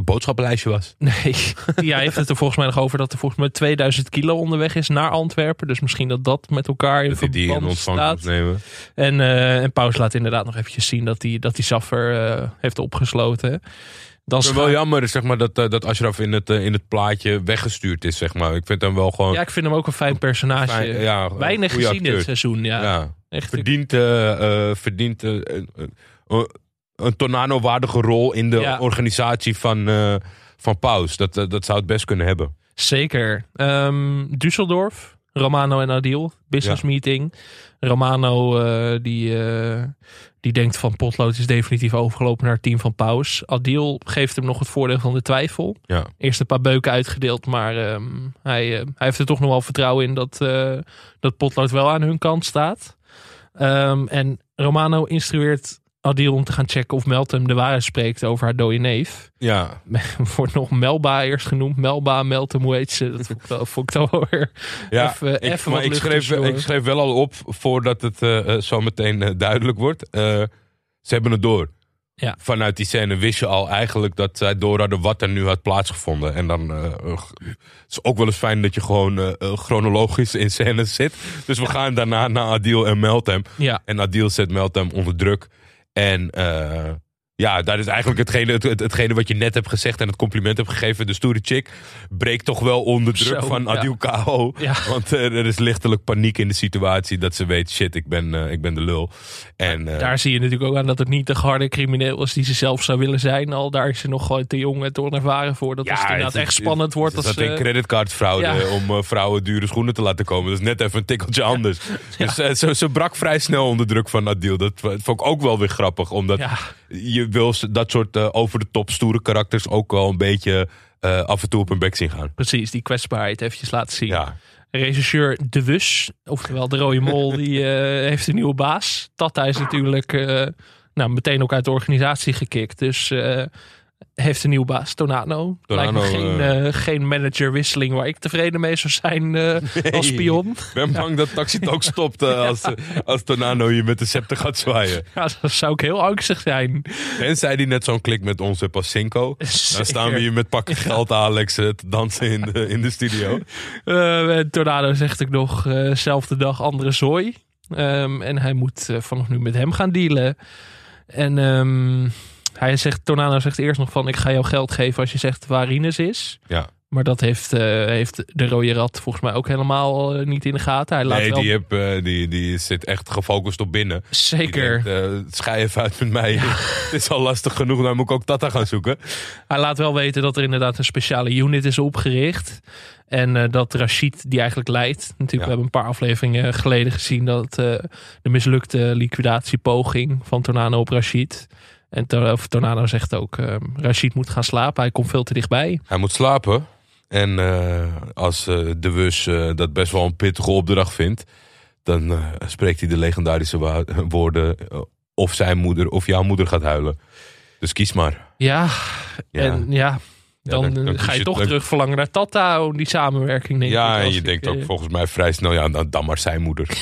boodschappenlijstje was. [LAUGHS] Nee, ja, heeft het er volgens mij nog over dat er volgens mij 2000 kilo onderweg is naar Antwerpen. Dus misschien dat dat met elkaar in dat verband die in ontvangst nemen. En, uh, en Paus laat inderdaad nog eventjes zien dat hij dat die Saffer heeft opgesloten. Dan is wel jammer zeg maar, dat, uh, dat Ashraf in het, uh, in het plaatje weggestuurd is. Zeg maar. Ik vind hem wel gewoon. Ja, ik vind hem ook een fijn personage. Fijn, ja, Weinig gezien acteur. dit seizoen. Ja. ja. Echt. Verdient, uh, verdient een Tornado-waardige rol in de organisatie van, van Paus. Dat, dat zou het best kunnen hebben. Zeker. Um, Düsseldorf, Romano en Adil, business meeting. Romano die die denkt van potlood is definitief overgelopen naar het team van Paus. Adil geeft hem nog het voordeel van de twijfel. Ja. Eerst een paar beuken uitgedeeld, maar ehm, hij, uh, hij heeft er toch nog wel vertrouwen in dat, dat potlood wel aan hun kant staat. Um, en Romano instrueert Adil om te gaan checken of Meltem de waarheid spreekt over haar dode neef. Ja. [LAUGHS] Wordt nog Melba eerst genoemd. Melba, Meltem, hoe heet ze? Dat vond ik, wel, vond ik wel weer ja, even, ik, even ik, schreef, ik schreef wel al op voordat het uh, zo meteen uh, duidelijk wordt. Uh, ze hebben het door. Ja. Vanuit die scène wist je al eigenlijk dat zij door hadden wat er nu had plaatsgevonden. En dan het is ook wel eens fijn dat je gewoon chronologisch in scène zit. Dus we gaan daarna naar Adil en Meltem. Ja. En Adil zet Meltem onder druk. En uh, ja, dat is eigenlijk hetgene, het, hetgene wat je net hebt gezegd en het compliment hebt gegeven. De stoere chick breekt toch wel onder druk van Adil KO. Want uh, er is lichtelijk paniek in de situatie dat ze weet, shit, ik ben, uh, ik ben de lul. En, uh, daar zie je natuurlijk ook aan dat het niet de harde crimineel is die ze zelf zou willen zijn. Al daar is ze nog gewoon te jong en te onervaren voor. Dat ja, het inderdaad echt spannend wordt. Het is dat creditcardfraude om vrouwen dure schoenen te laten komen. Dat is net even een tikkeltje anders. Dus ze, ze brak vrij snel onder druk van Adil. Dat vond ik ook wel weer grappig. Omdat je wil dat soort uh, over de top stoere karakters ook wel een beetje uh, af en toe op hun bek zien gaan. Precies, die kwetsbaarheid eventjes laten zien. Ja. Regisseur De Wus, oftewel de rode mol, [LAUGHS] die uh, heeft een nieuwe baas. Tata is natuurlijk nou, meteen ook uit de organisatie gekikt. Dus heeft een nieuwe baas, Tonano. Tonano, Lijkt me geen, eh, geen managerwisseling waar ik tevreden mee zou zijn eh, [LAUGHS] als spion. Ik ben bang dat Taxi ook stopt [LAUGHS] als, als Tornado je met de scepter gaat zwaaien. Ja, dan zou ik heel angstig zijn. Tenzij die net zo'n klik met als Cinco. [LAUGHS] Dan staan we hier met pakken geld, Alex, te dansen in de, in de studio. Tornado zegt ook nog, zelfde dag andere zooi. Ehm, en hij moet vanaf nu met hem gaan dealen. En ehm, hij zegt, Tornado zegt eerst nog van, ik ga jou geld geven als je zegt waar Ines is. Ja. Maar dat heeft, eh, heeft de rode rat volgens mij ook helemaal eh, niet in de gaten. Hij laat Nee, wel... die, heb, eh, die, die zit echt gefocust op binnen. Zeker. denkt, even uit met mij. [LAUGHS] Het is al lastig genoeg, dan moet ik ook Tata gaan zoeken. Hij laat wel weten dat er inderdaad een speciale unit is opgericht. En dat Rashid die eigenlijk leidt. Natuurlijk, Ja. we hebben een paar afleveringen geleden gezien dat de mislukte liquidatiepoging van Tornado op Rashid. En to of Tornado zegt ook, eh, Rashid moet gaan slapen. Hij komt veel te dichtbij. Hij moet slapen. En eh, als eh, de Wus eh, dat best wel een pittige opdracht vindt, dan spreekt hij de legendarische [LAUGHS] woorden: of zijn moeder of jouw moeder gaat huilen. Dus kies maar. Ja, Ja. en ja, dan, dan- dan kies ga je je- toch terug verlangen naar Tata, om die samenwerking denk ik. ja, en als je ik, denkt ook volgens mij vrij snel: ja, dan, dan maar zijn moeder. [LAUGHS]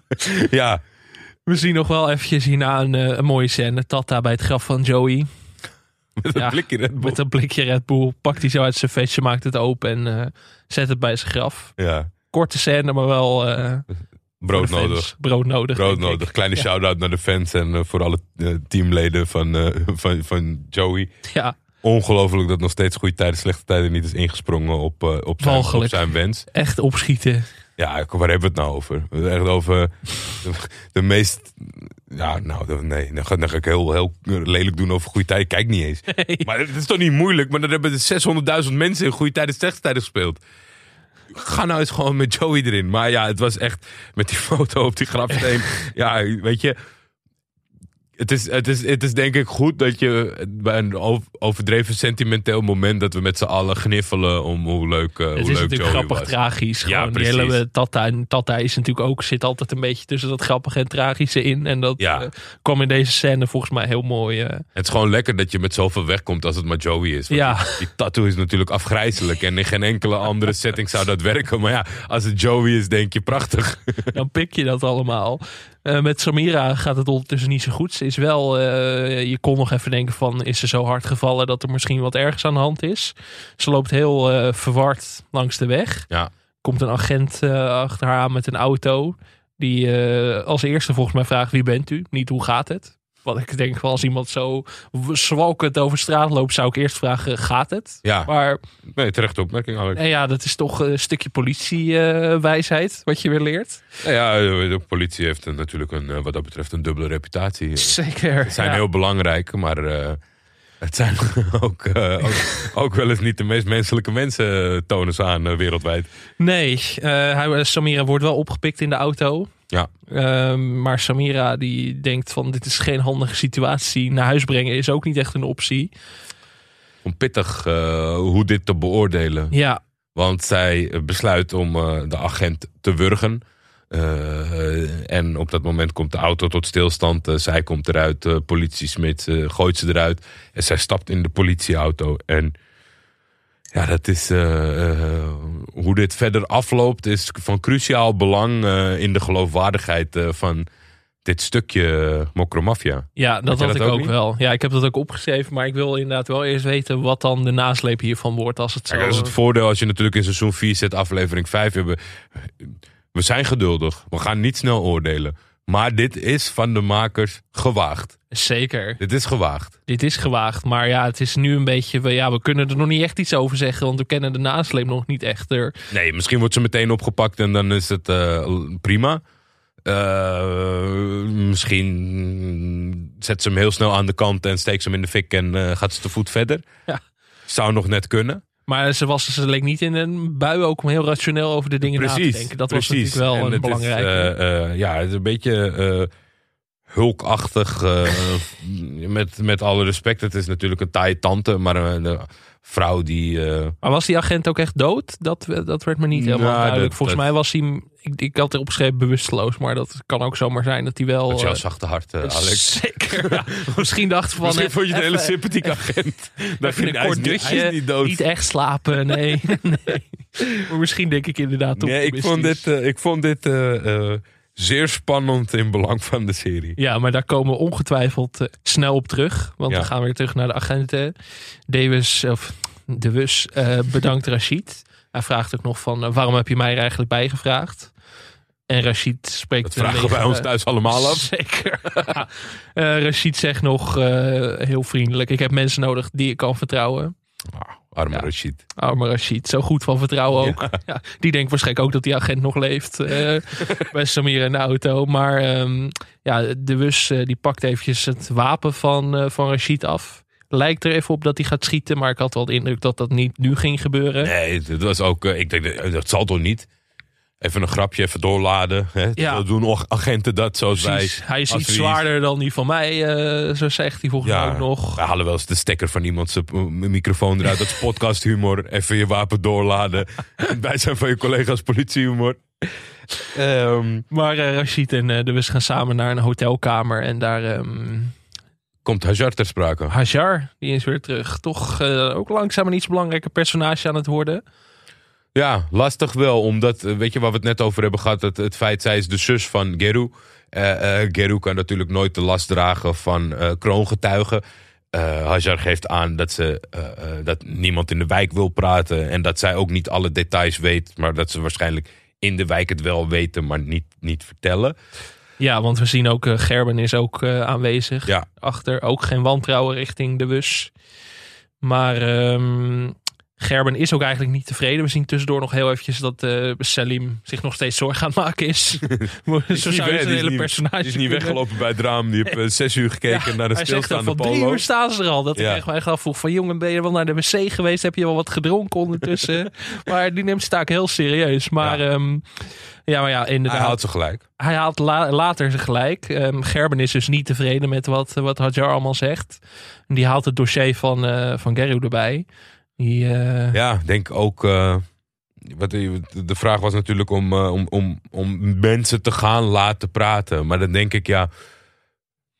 [LAUGHS] ja, We zien nog wel eventjes hierna een, eh, een mooie scène. Tata bij het graf van Joey. [LAUGHS] met een Ja, blikje Red Bull. Met een blikje Red Bull pakt hij zo uit zijn vestje, maakt het open en eh, zet het bij zijn graf. Ja, Korte scène, maar wel eh, brood nodig. Brood nodig. Brood nodig. Kleine Ja. shout-out naar de fans en voor alle teamleden van, van, van Joey. Ja, Ongelooflijk dat nog steeds goede tijden, slechte tijden niet is ingesprongen op, op, zijn, op zijn wens. echt opschieten. Ja, waar hebben we het nou over? We hebben het echt over de, de meest... Ja, nou, nee, dan ga, dan ga ik heel, heel lelijk doen over goede tijden. Kijk niet eens. Maar het is toch niet moeilijk? Maar dan hebben er 600.000 mensen in goede tijden, slechte tijden gespeeld. Ga nou eens gewoon met Joey erin. Maar ja, het was echt met die foto op die grafsteen. [LAUGHS] ja, weet je... Het is, het, is, het is denk ik goed dat je bij een ov- overdreven sentimenteel moment... dat we met z'n allen gniffelen om hoe leuk, eh, Het hoe is leuk natuurlijk Joey grappig was. tragisch. Ja, Gewoon die precies. hele Tata. En Tata is natuurlijk ook, zit altijd een beetje tussen dat grappige en tragische in. En dat Ja. eh, kwam in deze scène volgens mij heel mooi. eh, Het is gewoon lekker dat je met zoveel wegkomt als het maar Joey is. Want Ja. Die, die tattoo is natuurlijk afgrijzelijk. En in geen enkele andere setting zou dat werken. Maar ja, als het Joey is, denk je prachtig. dan pik je dat allemaal. Eh, met Samira gaat het ondertussen niet zo goed. Ze is wel, eh, je kon nog even denken van, is ze zo hard gevallen dat er misschien wat ergens aan de hand is. Ze loopt heel eh, verward langs de weg. Ja. Komt een agent achter haar aan met een auto. Die als eerste volgens mij vraagt, wie bent u? Niet, hoe gaat het? Want ik denk als iemand zo zwalkend over straat loopt, zou ik eerst vragen, gaat het? Ja, Maar nee, terechte opmerking, Alex. eh, ja, dat is toch een stukje politiewijsheid wat je weer leert. Nou ja, de politie heeft een- natuurlijk een, eh, wat dat betreft een dubbele reputatie. Ze Zeker. zijn ja. heel belangrijk, maar eh, het zijn [LAUGHS] ook, eh, ook, ook wel eens niet de meest menselijke mensen, eh, tonen ze aan eh, wereldwijd. Nee, eh, hij, Samira wordt wel opgepikt in de auto. Ja. Ehm, maar Samira die denkt van dit is geen handige situatie. Naar huis brengen is ook niet echt een optie. Om pittig eh, hoe dit te beoordelen. Ja, Want zij besluit om eh, de agent te wurgen. Eh, en op dat moment komt de auto tot stilstand. Zij komt eruit, politiesmid eh, gooit ze eruit. En zij stapt in de politieauto. En ja, dat is. eh, eh, hoe dit verder afloopt, is van cruciaal belang eh, in de geloofwaardigheid van dit stukje Mokromafia. ja dat Had ik ook wel. Ja, ik heb dat ook opgeschreven. Maar ik wil inderdaad wel eerst weten wat dan de nasleep hiervan wordt. Als het zo... Kijk, dat is het voordeel als je natuurlijk in seizoen 4 zit, aflevering 5 hebben. We zijn geduldig. We gaan niet snel oordelen. Maar dit is van de makers gewaagd. Zeker. Dit is gewaagd. Dit is gewaagd. Maar ja, het is nu een beetje... we- Ja, we kunnen er nog niet echt iets over zeggen. Want we kennen de nasleep nog niet echt. Er, Nee, misschien wordt ze meteen opgepakt en dan is het eh, prima. Eh, misschien zet ze hem heel snel aan de kant en steekt ze hem in de fik en eh, gaat ze te voet verder. Ja. Zou nog net kunnen. Maar ze, was, ze leek niet in een bui ook om heel rationeel over de dingen na te denken. Dat precies. was natuurlijk wel En een is, belangrijke. eh, eh, ja, het is een beetje eh, hulkachtig. [LAUGHS] met, met alle respect. Het is natuurlijk een taaie tante, maar een vrouw die. Maar was die agent ook echt dood? Dat, dat werd me niet helemaal Nou, duidelijk. dat- Volgens dat- mij was hij ik, ik had erop geschreven bewusteloos, maar dat kan ook zomaar zijn dat hij wel... Dat jouw eh, zachte hart, eh, Alex. [LAUGHS] Zeker. ja. [LAUGHS] Misschien dacht van... Misschien eh, vond je [LAUGHS] een hele sympathieke agent. Dat Even een kort niet- dutje, niet dood. niet echt slapen, nee. nee. Maar misschien denk ik inderdaad Nee, ik vond dit, ik vond dit zeer spannend in belang van de serie. Ja, maar daar komen we ongetwijfeld snel op terug. Want Ja. we gaan weer terug naar de agenten. Dewes, of De Wus, bedankt Rashid. Hij vraagt ook nog van, eh, waarom heb je mij er eigenlijk bijgevraagd? En Rashid spreekt... Dat vragen negen- ons thuis allemaal af. Zeker. [LAUGHS] Eh Rashid zegt nog eh, heel vriendelijk, ik heb mensen nodig die ik kan vertrouwen. Ah, arme Ja. Rashid. Arme Rashid, zo goed van vertrouwen ook. Ja. [LAUGHS] die denkt waarschijnlijk ook dat die agent nog leeft. eh, [LAUGHS] bij Samir in de auto. Maar ehm, ja, de Wus eh, die pakt eventjes het wapen van, eh, van Rashid af. Lijkt er even op dat hij gaat schieten. Maar ik had wel de indruk dat dat niet nu ging gebeuren. Nee, dat was ook. eh, ik denk, dat zal toch niet? Even een grapje, even doorladen. Hè? Ja. Zo doen agenten dat zoals Precies. wij. Hij is iets zwaarder dan die van mij. eh, zo zegt hij volgens mij Ja, ook nog. we halen wel eens de stekker van iemand zijn eh, microfoon eruit. Dat is [LAUGHS] podcasthumor. Even je wapen doorladen. [LAUGHS] Bij zijn van je collega's politiehumor. Ehm, Maar eh, Rashid en de Wus gaan samen naar een hotelkamer. En daar... ehm komt Hajar ter sprake? Hajar, die is weer terug. Toch eh, ook langzaam een iets belangrijker personage aan het worden. Ja, lastig wel. Omdat, eh, weet je waar we het net over hebben gehad? Het, het feit, zij is de zus van Geru. Eh, Geru kan natuurlijk nooit de last dragen van eh, kroongetuigen. Hajar geeft aan dat, ze, dat niemand in de wijk wil praten. En dat zij ook niet alle details weet. Maar dat ze waarschijnlijk in de wijk het wel weten, maar niet, niet vertellen. Ja, want we zien ook eh, Gerben is ook eh, aanwezig. Ja. Achter ook geen wantrouwen richting de bus. Maar ehm, Gerben is ook eigenlijk niet tevreden. We zien tussendoor nog heel eventjes dat eh Selim zich nog steeds zorgen aan het maken is. [LAUGHS] Zo zou je is hele niet- personage Die is niet kunnen. weggelopen bij het raam. Die heeft eh, [LAUGHS] zes uur gekeken naar de Hij zegt ook stilstaande van drie uur staan ze er al. Dat ik Ja. echt mij afvroeg van jongen ben je wel naar de wc geweest? Heb je wel wat gedronken ondertussen? [LAUGHS] maar die neemt zijn taak heel serieus. Maar Ja. ja, ja, maar ja inderdaad. Hij houdt ze gelijk. hij haalt la- later zijn gelijk. Ehm, Gerben is dus niet tevreden met wat, wat Hadjar allemaal zegt. En die haalt het dossier van, eh van Geru erbij. Die, eh, Ja, denk ook. eh, wat, de vraag was natuurlijk om, eh, om, om, om mensen te gaan laten praten. Maar dan denk ik, ja.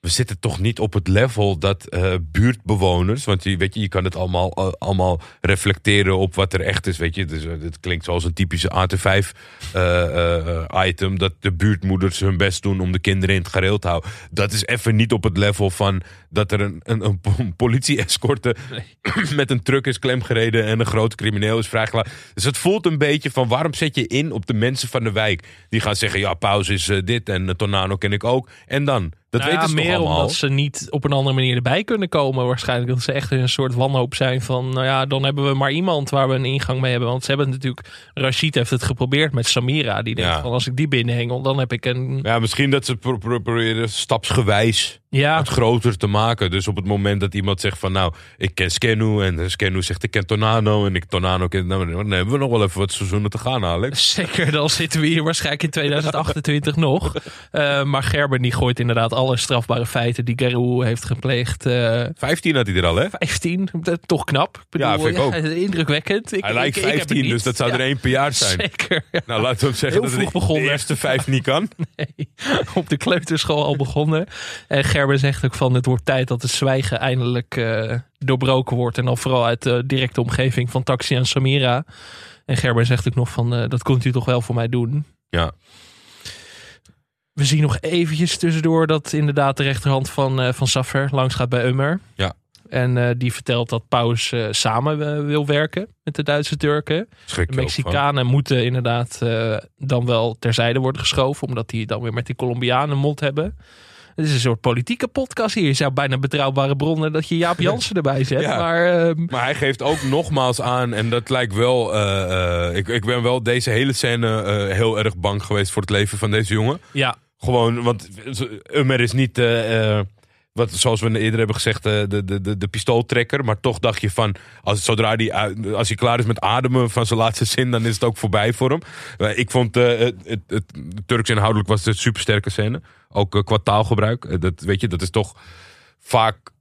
We zitten toch niet op het level dat eh, buurtbewoners. Want je, weet je, je kan het allemaal, eh, allemaal reflecteren op wat er echt is. Weet je, dus, eh, het klinkt zoals een typische AT5-item. dat de buurtmoeders hun best doen om de kinderen in het gareel te houden. Dat is even niet op het level van dat er een, een, een po- [LAUGHS] politie-escorte [CLEARS THROAT] met een truck is klemgereden en een grote crimineel is vrijgelaten. Dus het voelt een beetje van waarom zet je in op de mensen van de wijk? Die gaan zeggen, ja, pauze is eh, dit en Tornado ken ik ook. En dan? Dat nou weten ze meer allemaal? omdat ze niet op een andere manier erbij kunnen komen. Waarschijnlijk dat ze echt in een soort wanhoop zijn van... nou ja, dan hebben we maar iemand waar we een ingang mee hebben. Want ze hebben natuurlijk... Rashid heeft het geprobeerd met Samira. Die denkt Ja. van als ik die binnenhengel, dan heb ik een... Ja, misschien dat ze pro- pro- proberen stapsgewijs Ja, het groter te maken. Dus op het moment dat iemand zegt van nou, ik ken Skenu en Skenu zegt ik ken Tornado en ik Tornado ken... Nou, dan hebben we nog wel even wat seizoenen te gaan, Alex. Zeker, dan zitten we hier waarschijnlijk in 2028 [LAUGHS] nog. Eh, maar Gerben die gooit inderdaad alle strafbare feiten die Geru heeft gepleegd. eh 15 had hij er al, hè? 15, dat- toch knap. Ik bedoel, Ja, vind ik ook. Indrukwekkend. Ik, Hij lijkt ik- ik heb het 15, niet. dus dat zou er Ja, één per jaar zijn. Zeker. ja. Nou, laten we hem zeggen Heel dat hij de eerste vijf niet kan. [LAUGHS] Nee, op de kleuterschool al begonnen. En Gerben zegt ook van het wordt tijd dat het zwijgen eindelijk eh, doorbroken wordt. En dan vooral uit de directe omgeving van Taxi en Samira. En Gerben zegt ook nog van eh, dat kunt u toch wel voor mij doen. Ja. We zien nog eventjes tussendoor dat inderdaad de rechterhand van, eh van Saffer langs gaat bij Ummer. Ja. En die vertelt dat Paus samen wil werken met de Duitse Turken. Schrik De. Mexicanen moeten inderdaad dan wel terzijde worden geschoven. Omdat die dan weer met die Colombianen mond hebben. Het is een soort politieke podcast hier. Je zou bijna betrouwbare bronnen dat je Jaap Jansen erbij zet. [LAUGHS] Ja. Maar ehm, Maar hij geeft ook nogmaals aan, en dat lijkt wel. eh, eh, ik, ik ben wel deze hele scène eh, heel erg bang geweest voor het leven van deze jongen. ja, Gewoon, want Ummer is niet. Wat, zoals we eerder hebben gezegd, eh, de, de, de, de pistooltrekker. Maar toch dacht je van. Als, zodra die, als hij klaar is met ademen van zijn laatste zin, dan is het ook voorbij voor hem. Eh, ik vond. eh, het, Turks inhoudelijk was het een supersterke scène. Ook qua taalgebruik. Dat, weet je, dat is toch vaak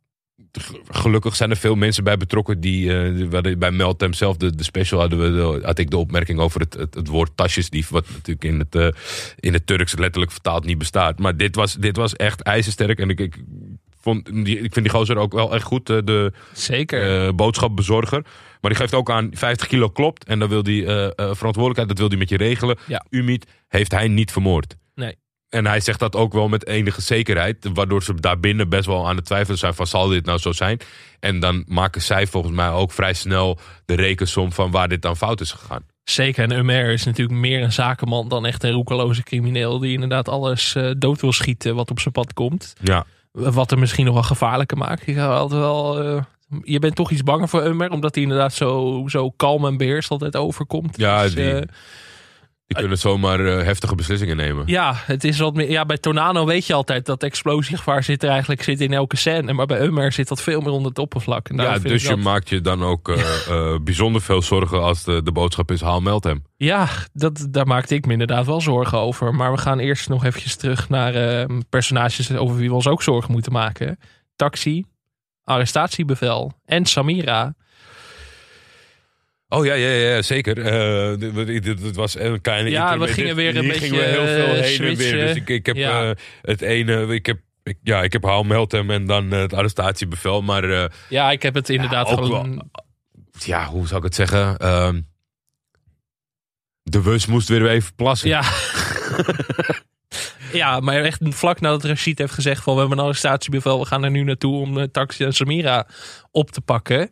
gelukkig zijn er veel mensen bij betrokken die, uh, bij Meltem zelf, de, de special, hadden we, had ik de opmerking over het, het, het woord tasjesdief, wat natuurlijk in het, uh, in het Turks letterlijk vertaald niet bestaat. Maar dit was, dit was echt ijzersterk en ik, ik, vond, die, ik vind die gozer ook wel echt goed, de Zeker. boodschapbezorger. Maar die geeft ook aan 50 kilo klopt en dan wil die verantwoordelijkheid, dat wil hij met je regelen. Ja. Umit heeft hij niet vermoord. Nee. En hij zegt dat ook wel met enige zekerheid. Waardoor ze daarbinnen best wel aan het twijfelen zijn van zal dit nou zo zijn. En dan maken zij volgens mij ook vrij snel de rekensom van waar dit dan fout is gegaan. Zeker, en Umer is natuurlijk meer een zakenman dan echt een roekeloze crimineel. Die inderdaad alles uh, dood wil schieten wat op zijn pad komt. Ja. Wat er misschien nog wel gevaarlijker maakt. Je, altijd wel, uh, je bent toch iets banger voor Umer, omdat hij inderdaad zo, zo kalm en beheerst altijd overkomt. Ja, dus, die... Die kunnen zomaar uh, heftige beslissingen nemen. Ja, het is wat meer, ja, bij Tornado weet je altijd dat explosiegevaar zit er eigenlijk zit in elke scène. Maar bij Ummer zit dat veel meer onder het oppervlak. En ja, dus je dat... maakt je dan ook uh, uh, bijzonder veel zorgen als de, de boodschap is haal meld hem. Ja, dat, daar maakte ik me inderdaad wel zorgen over. Maar we gaan eerst nog eventjes terug naar personages over wie we ons ook zorgen moeten maken. Taxi, arrestatiebevel en Samira. Oh ja, ja, ja zeker. Uh, het was een kleine. Ja, we gingen weer een beetje we heel veel heen en weer. Dus ik, ik heb uh, het ene. Ik heb, ik, ja, ik heb Haal Meltem en dan uh, het arrestatiebevel. Maar. Uh, ja, ik heb het inderdaad ja, gewoon. ja, hoe zou ik het zeggen? Ehm, de bus moest weer even plassen. Ja. [LAUGHS] ja, maar echt vlak nadat Rashid heeft gezegd: van we hebben een arrestatiebevel, we gaan er nu naartoe om Taxi en Samira op te pakken.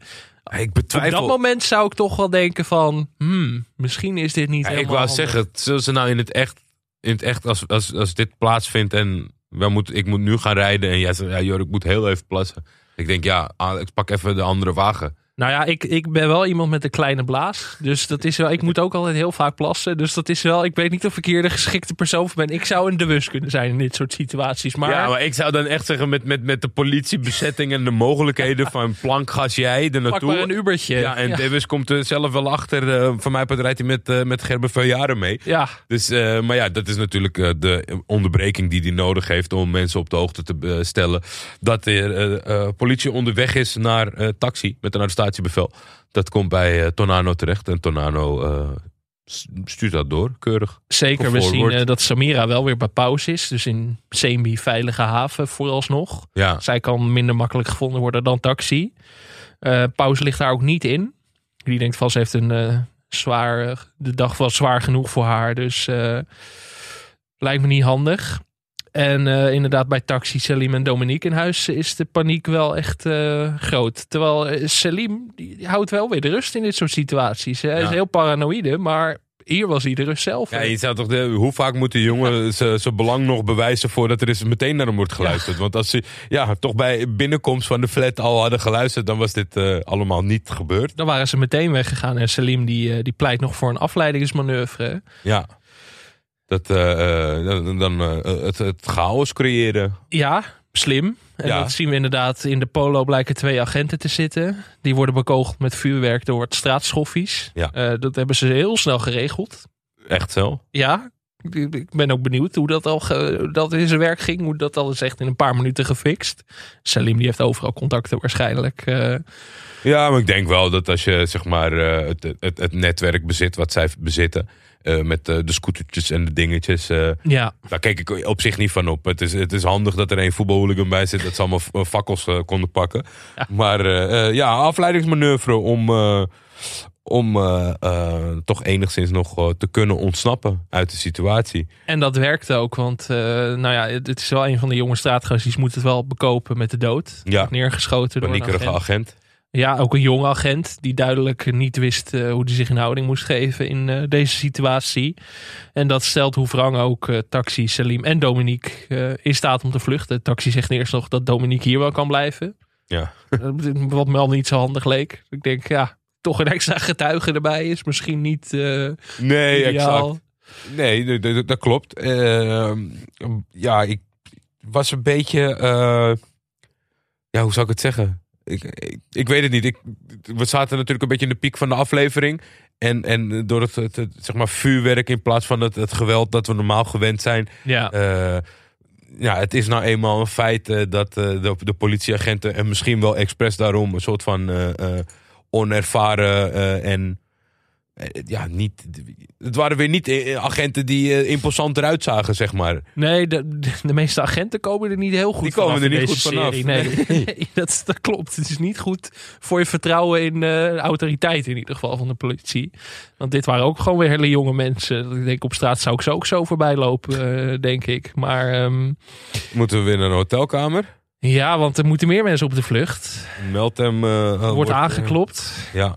Ik betwijfel... Op dat moment zou ik toch wel denken van, hmm, misschien is dit niet ja, Ik wou zeggen, zullen ze nou in het echt, in het echt als, als, als dit plaatsvindt en wij moet, ik moet nu gaan rijden en jij zegt, ja Jor, ik moet heel even plassen. Ik denk, ja, ik pak even de andere wagen. Nou ja, ik, ik ben wel iemand met een kleine blaas. Dus dat is wel, ik moet ook altijd heel vaak plassen. Dus dat is wel, ik weet niet of ik hier de geschikte persoon voor ben. Ik zou een de bus kunnen zijn in dit soort situaties. Maar... Ja, maar ik zou dan echt zeggen met, met, met de politiebezetting en de mogelijkheden [LAUGHS] van plankgas jij er naartoe. Pak maar een Ubertje. Ja, en ja. komt er zelf wel achter. Uh, van mij rijdt hij met, uh, met Gerben Veljaren mee. Ja. Dus, uh, maar ja, dat is natuurlijk de onderbreking die hij nodig heeft om mensen op de hoogte te stellen. Dat de politie onderweg is naar taxi met een arrestatiebevel. Dat komt bij uh, Tornano terecht. En Tornano uh, stuurt dat door, keurig. Zeker, we zien uh, dat Samira wel weer bij pauze is. Dus in semi-veilige haven vooralsnog. Ja. Zij kan minder makkelijk gevonden worden dan taxi. pauze ligt daar ook niet in. Die denkt van, ze heeft een zwaar... De dag was zwaar genoeg voor haar. Dus lijkt me niet handig. En uh, inderdaad, bij Taxi, Selim en Dominique in huis is de paniek wel echt uh, groot. Terwijl uh, Selim die houdt wel weer de rust in dit soort situaties. Hij ja. is heel paranoïde, maar hier was hij de rust zelf. Ja, je zou toch de, hoe vaak moet de jongen zijn belang nog bewijzen voordat er eens meteen naar hem wordt geluisterd? Ja. Want als ze ja, toch bij binnenkomst van de flat al hadden geluisterd, dan was dit allemaal niet gebeurd. Dan waren ze meteen weggegaan en Selim die, die pleit nog voor een afleidingsmanoeuvre. Ja. Dat, uh, dan uh, het, het chaos creëren. Ja, slim. En ja. dat zien we inderdaad. In de polo blijken twee agenten te zitten. Die worden bekogeld met vuurwerk door het straatschoffies. Ja. Uh, dat hebben ze heel snel geregeld. Echt zo? Ja. Ik ben ook benieuwd hoe dat al dat in zijn werk ging. Hoe dat al is echt in een paar minuten gefixt. Salim die heeft overal contacten waarschijnlijk. Ja, maar ik denk wel dat als je zeg maar het, het, het netwerk bezit wat zij bezitten uh, met uh, de scootertjes en de dingetjes. Uh, ja. Daar kijk ik op zich niet van op. Het is, het is handig dat er een voetbalhooligan bij zit. Dat ze allemaal fakkels konden pakken. Ja. Maar ja, afleidingsmanoeuvre om, om toch enigszins nog te kunnen ontsnappen uit de situatie. En dat werkte ook, want nou ja, het, is wel een van de jonge straatgangers. Die moet het wel bekopen met de dood. Ja. Neergeschoten door een agent. agent. Ja, ook een jonge agent die duidelijk niet wist uh, hoe hij zich in houding moest geven in uh, deze situatie. En dat stelt hoe Frank ook uh, Taxi, Salim en Dominique in staat om te vluchten. Taxi zegt eerst nog dat Dominique hier wel kan blijven. Ja. [LAUGHS] Wat me al niet zo handig leek. Ik denk, ja, toch een extra getuige erbij is misschien niet Nee, ideaal. exact. Nee, dat, dat klopt. Ehm, ja, ik was een beetje... ja, hoe zou ik het zeggen? Ik, ik, weet het niet. Ik, we zaten natuurlijk een beetje in de piek van de aflevering. En, en door het, het, zeg maar vuurwerk in plaats van het, het geweld dat we normaal gewend zijn. Ja. Uh, ja, het is nou eenmaal een feit dat de, de, politieagenten en misschien wel expres daarom een soort van onervaren en eh, ja, niet, het waren weer niet eh, agenten die uh, imposant eruit zagen, zeg maar. Nee, de, de, meeste agenten komen er niet heel goed die komen er niet goed vanaf. Nee, [LAUGHS] nee. dat, dat, klopt. Het is niet goed voor je vertrouwen in uh, autoriteit in ieder geval van de politie. Want dit waren ook gewoon weer hele jonge mensen. Ik denk op straat zou ik ze ook zo voorbij lopen, denk ik. Maar... Um, Moeten we weer naar een hotelkamer? Ja, want er moeten meer mensen op de vlucht. Meld hem. wordt, wordt aangeklopt. ja.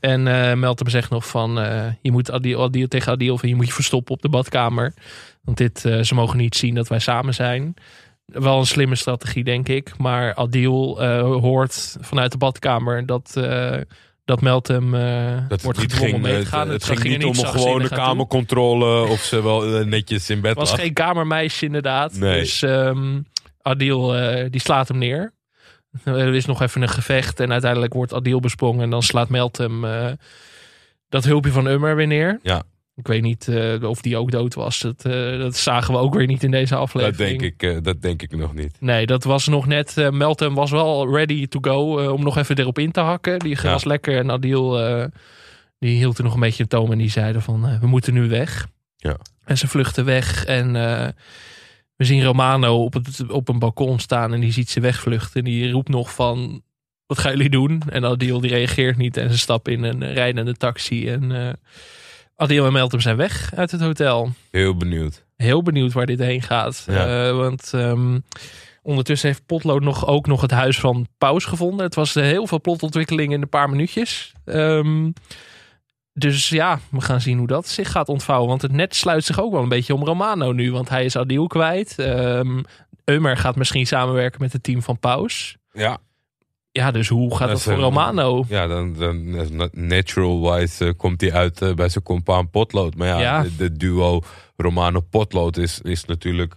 En uh, Meltem zegt nog van, uh, je moet Adil, Adil tegen Adil van je moet je verstoppen op de badkamer. Want dit, uh, ze mogen niet zien dat wij samen zijn. Wel een slimme strategie, denk ik. Maar Adil hoort vanuit de badkamer dat, dat Meltem dat wordt niet gedwongen ging, mee te gaan. Het, het, het ging, niet om een gewone kamercontrole of ze wel netjes in bed was. Het was geen kamermeisje inderdaad. Nee. Dus um, Adil die slaat hem neer. Er is nog even een gevecht en uiteindelijk wordt Adil besprongen. En dan slaat Meltem uh, dat hulpje van Ummer weer neer. Ja. Ik weet niet uh, of die ook dood was. Dat, uh, dat zagen we ook weer niet in deze aflevering. Dat denk ik, dat denk ik nog niet. Nee, dat was nog net. Meltem was wel ready to go om nog even erop in te hakken. Die ja. was lekker en Adil die hield er nog een beetje een toom en die zeiden van we moeten nu weg. Ja. En ze vluchten weg en we zien Romano op, het, op een balkon staan en die ziet ze wegvluchten. En die roept nog van, wat gaan jullie doen? En Adil die reageert niet en ze stappen in een rijdende taxi. En uh, Adil en Meltem zijn weg uit het hotel. Heel benieuwd. Heel benieuwd waar dit heen gaat. Ja. Uh, want um, ondertussen heeft Potlood nog, ook nog het huis van Paus gevonden. Het was heel veel plotontwikkeling in een paar minuutjes. Um, dus ja, we gaan zien hoe dat zich gaat ontvouwen. Want het net sluit zich ook wel een beetje om Romano nu. Want hij is Adil kwijt. Um, Eumer gaat misschien samenwerken met het team van Paus. Ja. Ja, dus hoe gaat dat, dat voor een, Romano? Ja, dan, dan natural-wise uh, komt hij uit uh, bij zijn compaan Potlood. Maar ja, ja. De, de, duo Romano-Potlood is, is natuurlijk...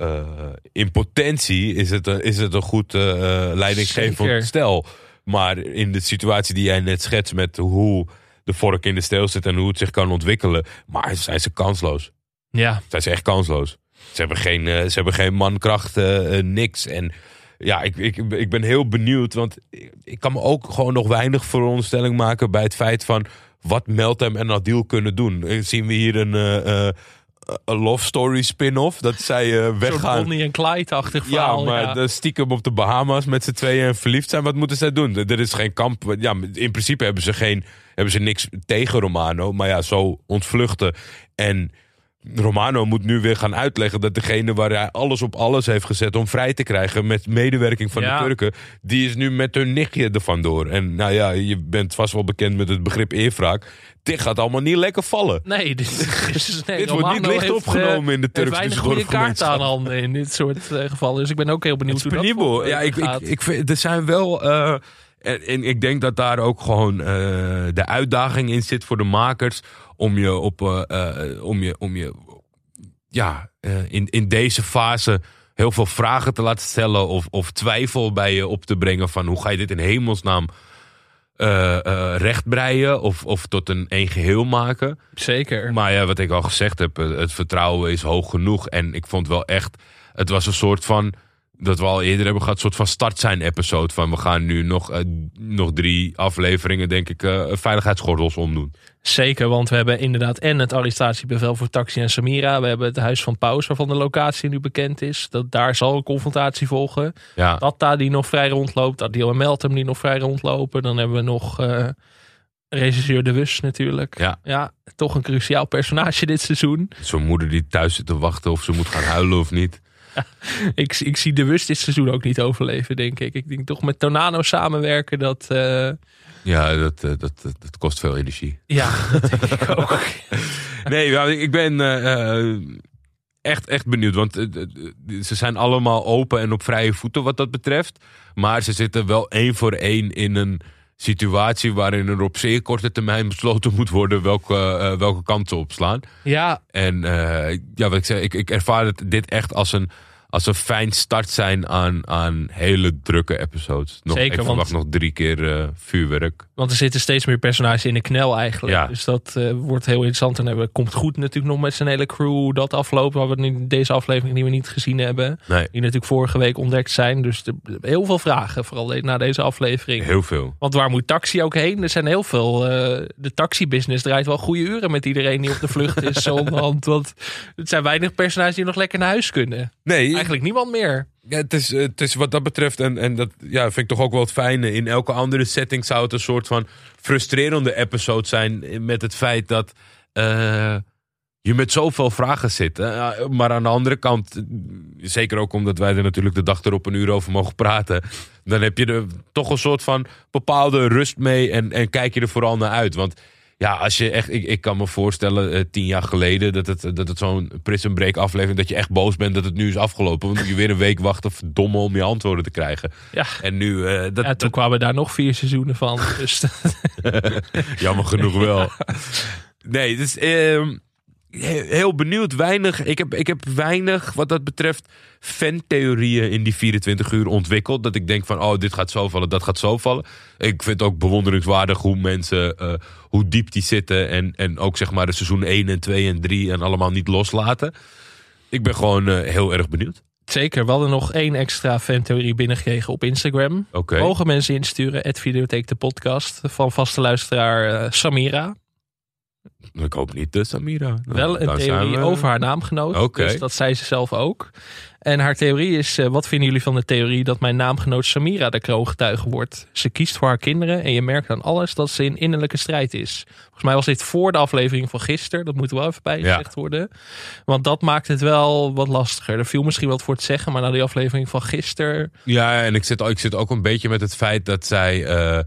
Uh, in potentie is het, is het een goed leidinggevend stel. Maar in de situatie die jij net schetst met hoe de vork in de steel zit en hoe het zich kan ontwikkelen. Maar zijn ze kansloos. Ja. Zijn ze echt kansloos. Ze hebben geen, uh, ze hebben geen mankracht, uh, niks. En ja, ik, ik, ik ben heel benieuwd. Want ik kan me ook gewoon nog weinig veronderstelling maken bij het feit van wat Meltem en Adil kunnen doen. Zien we hier een, uh, een love story spin-off. Dat zij uh, weggaan. Bonnie en Clyde-achtig verhaal. Ja, maar ja. De stiekem op de Bahama's met z'n tweeën en verliefd zijn. Wat moeten zij doen? Er is geen kamp. Ja, in principe hebben ze, geen, hebben ze niks tegen Romano. Maar ja, zo ontvluchten. En Romano moet nu weer gaan uitleggen dat degene waar hij alles op alles heeft gezet om vrij te krijgen met medewerking van ja. de Turken, die is nu met hun nichtje er vandoor. En nou ja, je bent vast wel bekend met het begrip eerwraak. Dit gaat allemaal niet lekker vallen. Nee, dit, [LAUGHS] nee, dit wordt niet licht heeft, opgenomen in de Turkse weinig goede kaart aan handen in dit soort uh, gevallen. Dus ik ben ook heel benieuwd hoe dat voor, ja, ik, ik, ik vind, er zijn wel... Uh, en, en, ik denk dat daar ook gewoon uh, de uitdaging in zit voor de makers om je op, uh, om je, om je, ja, in, in deze fase heel veel vragen te laten stellen of, of twijfel bij je op te brengen van hoe ga je dit in hemelsnaam uh, uh, rechtbreien of, of tot een één geheel maken. Zeker. Maar ja, wat ik al gezegd heb, het vertrouwen is hoog genoeg. En ik vond wel echt, het was een soort van, dat we al eerder hebben gehad, een soort van start zijn episode. Van we gaan nu nog, uh, nog drie afleveringen, denk ik, veiligheidsgordels omdoen. Zeker, want we hebben inderdaad en het arrestatiebevel voor Taxi en Samira. We hebben het huis van Paus, waarvan de locatie nu bekend is. Dat, daar zal een confrontatie volgen. Ja. Tatta die nog vrij rondloopt. Adil en Meltem die nog vrij rondlopen. Dan hebben we nog uh, regisseur De Wus natuurlijk. Ja. ja, toch een cruciaal personage dit seizoen. Zo'n moeder die thuis zit te wachten of ze moet gaan huilen of niet. [LAUGHS] Ik, ik zie De Wus dit seizoen ook niet overleven, denk ik. Ik denk toch met Tornado samenwerken dat... Uh, ja, dat, dat, dat, dat, kost veel energie. Ja, dat denk ik [LAUGHS] ook. nee, nou, ik ben uh, echt, echt benieuwd. Want uh, ze zijn allemaal open en op vrije voeten wat dat betreft. Maar ze zitten wel één voor één in een situatie waarin er op zeer korte termijn besloten moet worden welke, uh, welke kant ze opslaan. Ja. En ja, wat ik zeg, ik, ik ervaar dit echt als een, als een fijn start zijn aan, aan hele drukke episodes. Nog, Zeker, ik verwacht nog drie keer uh, vuurwerk. Want er zitten steeds meer personages in de knel eigenlijk. Ja. Dus dat uh, wordt heel interessant. En hebben komt goed natuurlijk nog met zijn hele crew dat afloopt. Waar we in deze aflevering die we niet gezien hebben. Nee. Die natuurlijk vorige week ontdekt zijn. Dus de, heel veel vragen, vooral na deze aflevering. Heel veel. Want waar moet taxi ook heen? Er zijn heel veel. Uh, de taxi-business draait wel goede uren met iedereen die op de vlucht is. [LAUGHS] onderhand, want het zijn weinig personages die nog lekker naar huis kunnen. Nee. Eigenlijk niemand meer. Ja, het, is, het is wat dat betreft, en, en dat ja, vind ik toch ook wel het fijne. In elke andere setting zou het een soort van frustrerende episode zijn. Met het feit dat uh, je met zoveel vragen zit. Maar aan de andere kant, zeker ook omdat wij er natuurlijk de dag erop een uur over mogen praten. Dan heb je er toch een soort van bepaalde rust mee en, en kijk je er vooral naar uit. Want ja, als je echt, ik, ik kan me voorstellen, uh, tien jaar geleden, dat het, dat het zo'n Prison Break aflevering, dat je echt boos bent dat het nu is afgelopen. Want je weer een week wacht of domme om je antwoorden te krijgen. Ja. En nu. Uh, dat, ja, toen dat... kwamen daar nog vier seizoenen van. Dus... [LAUGHS] Jammer genoeg wel. [LAUGHS] Nee, dus. Uh, heel benieuwd. Weinig, ik, heb, ik heb weinig wat dat betreft fantheorieën in die 24 uur ontwikkeld. Dat ik denk van, oh, dit gaat zo vallen, dat gaat zo vallen. Ik vind het ook bewonderingswaardig hoe mensen, uh, hoe diep die zitten. En, en ook zeg maar de seizoen 1 en 2 en 3 en allemaal niet loslaten. Ik ben gewoon uh, heel erg benieuwd. Zeker, we hadden nog één extra fantheorie binnengekregen op Instagram. Okay. Mogen mensen insturen, het Videotheek de podcast van vaste luisteraar uh, Samira. Ik hoop niet de Samira. Nou, Wel een theorie we... over haar naamgenoot. Okay. Dus dat zei ze zelf ook. En haar theorie is, uh, wat vinden jullie van de theorie dat mijn naamgenoot Samira de kroongetuige wordt? Ze kiest voor haar kinderen en je merkt aan alles dat ze in innerlijke strijd is. Volgens mij was dit voor de aflevering van gisteren. Dat moet wel even bijgezegd ja. worden. Want dat maakt het wel wat lastiger. Er viel misschien wat voor het zeggen, maar na die aflevering van gisteren... Ja, en ik zit, ik zit ook een beetje met het feit dat zij... Uh,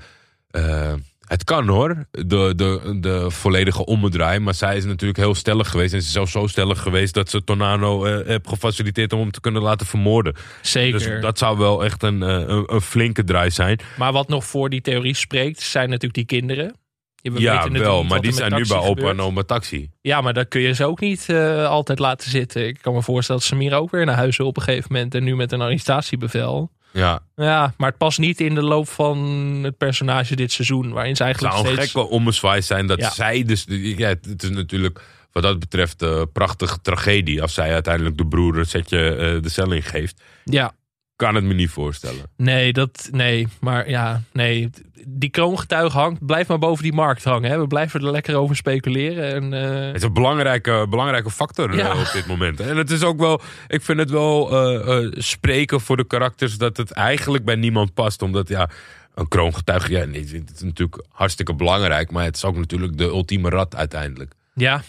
uh... Het kan hoor, de, de, de volledige ommedraai. Maar zij is natuurlijk heel stellig geweest. En ze is zelfs zo stellig geweest dat ze Tornado uh, heeft gefaciliteerd om hem te kunnen laten vermoorden. Zeker. Dus dat zou wel echt een, een, een, flinke draai zijn. Maar wat nog voor die theorie spreekt, zijn natuurlijk die kinderen. We ja, wel, maar die zijn nu bij opa en oma taxi. Ja, maar dat kun je ze ook niet uh, altijd laten zitten. Ik kan me voorstellen dat Samira ook weer naar huis wil op een gegeven moment. En nu met een arrestatiebevel. Ja. ja, maar het past niet in de loop van het personage dit seizoen. Waarin ze eigenlijk het zou steeds... een gekke ommezwaai zijn dat ja. zij dus... Ja, het is natuurlijk wat dat betreft een uh, prachtige tragedie. Als zij uiteindelijk de broer het setje uh, de cel in geeft. Ja. Kan het me niet voorstellen. Nee, dat, nee, maar ja, nee. Die kroongetuig hangt, blijft maar boven die markt hangen. Hè. We blijven er lekker over speculeren. En, uh... Het is een belangrijke, belangrijke factor ja. uh, op dit moment. En het is ook wel, ik vind het wel uh, spreken voor de karakters dat het eigenlijk bij niemand past. Omdat ja, een kroongetuige, ja, nee, het is natuurlijk hartstikke belangrijk. Maar het is ook natuurlijk de ultieme rat uiteindelijk. Ja,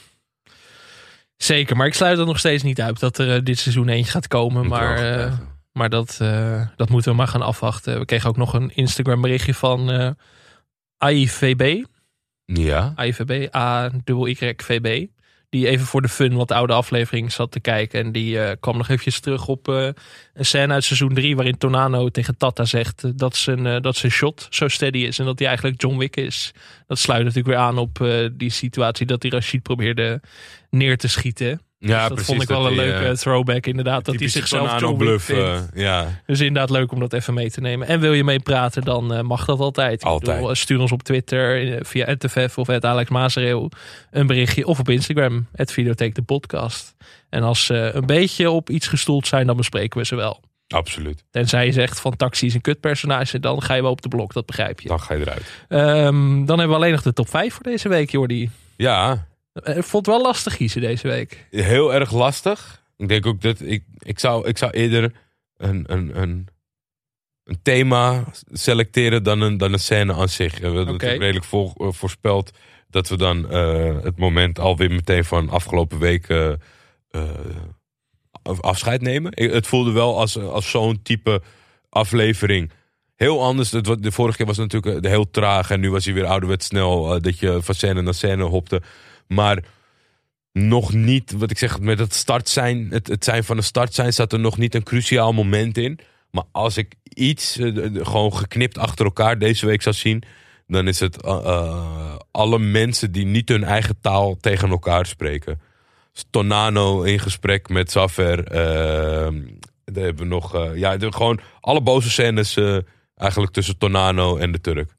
zeker. Maar ik sluit er nog steeds niet uit dat er dit seizoen eentje gaat komen. Maar maar dat, uh, dat moeten we maar gaan afwachten. We kregen ook nog een Instagram berichtje van uh, AIVB. Ja. AIVB, A-Y-V-B. Die even voor de fun wat oude aflevering zat te kijken. En die uh, kwam nog eventjes terug op een scène uit seizoen 3. Waarin Tornano tegen Tata zegt dat zijn, dat zijn shot zo steady is. En dat hij eigenlijk John Wick is. Dat sluit natuurlijk weer aan op die situatie dat hij Rashid probeerde neer te schieten. Ja, dus dat precies, vond ik wel een leuke uh, throwback inderdaad. Dat hij zichzelf John bluff, uh, vindt. ja. Dus inderdaad leuk om dat even mee te nemen. En wil je meepraten, dan uh, mag dat altijd. Altijd. Bedoel, stuur ons op Twitter via @tff of Alex Maasreel een berichtje. Of op Instagram, Videotheek de podcast. En als ze een beetje op iets gestoeld zijn, dan bespreken we ze wel. Absoluut. Tenzij je zegt van Taxi is een kutpersonage, dan ga je wel op de blok, dat begrijp je. Dan ga je eruit. Um, dan hebben we alleen nog de top 5 voor deze week, Jordi. Ja, ik vond het wel lastig kiezen deze week. Heel erg lastig. Ik denk ook dat ik, ik, zou, ik zou eerder een, een, een, een thema selecteren dan een, dan een scène aan zich. We hebben okay. natuurlijk redelijk voor, uh, voorspeld dat we dan uh, het moment alweer meteen van afgelopen week uh, afscheid nemen. Het voelde wel als, als zo'n type aflevering. Heel anders. De vorige keer was het natuurlijk heel traag. En nu was hij weer ouderwets snel. Dat je van scène naar scène hopte. Maar nog niet, wat ik zeg, met het start zijn, het, het zijn van de start zijn, zat er nog niet een cruciaal moment in. Maar als ik iets uh, gewoon geknipt achter elkaar deze week zou zien, dan is het uh, uh, alle mensen die niet hun eigen taal tegen elkaar spreken. Tonano in gesprek met Zafer, Dan hebben we nog, ja, gewoon alle boze scènes eigenlijk tussen Tornano en de Turk.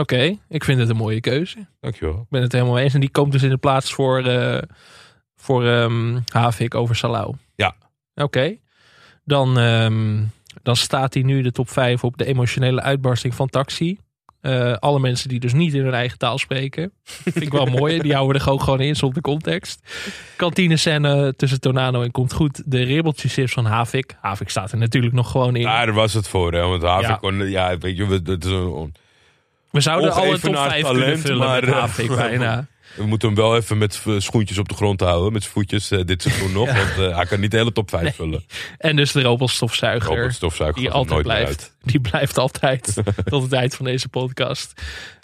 Oké, ik vind het een mooie keuze. Dankjewel. Ik ben het helemaal eens. En die komt dus in de plaats voor, uh, voor um, Havik over Salau. Ja. Oké. Dan, um, dan staat hij nu de top 5 op de emotionele uitbarsting van Taxi. Uh, alle mensen die dus niet in hun eigen taal spreken. Vind ik wel mooi. Die houden er ook gewoon in zonder context. Kantine scène tussen Tornado en Komt Goed. De ribbeltjes van Havik. Havik staat er natuurlijk nog gewoon in. Daar was het voor. Hè? Want Havik ja. kon... Ja, weet je, het is een... We zouden alle top 5 talent, kunnen vullen maar, met eh, [LAUGHS] bijna. We moeten hem wel even met schoentjes op de grond houden. Met zijn voetjes uh, dit seizoen nog. [LAUGHS] Ja. Want uh, hij kan niet de hele top 5 nee. vullen. [LAUGHS] En dus de robotstofzuiger. robotstofzuiger die altijd blijft. Uit. Die blijft altijd tot het eind van deze podcast.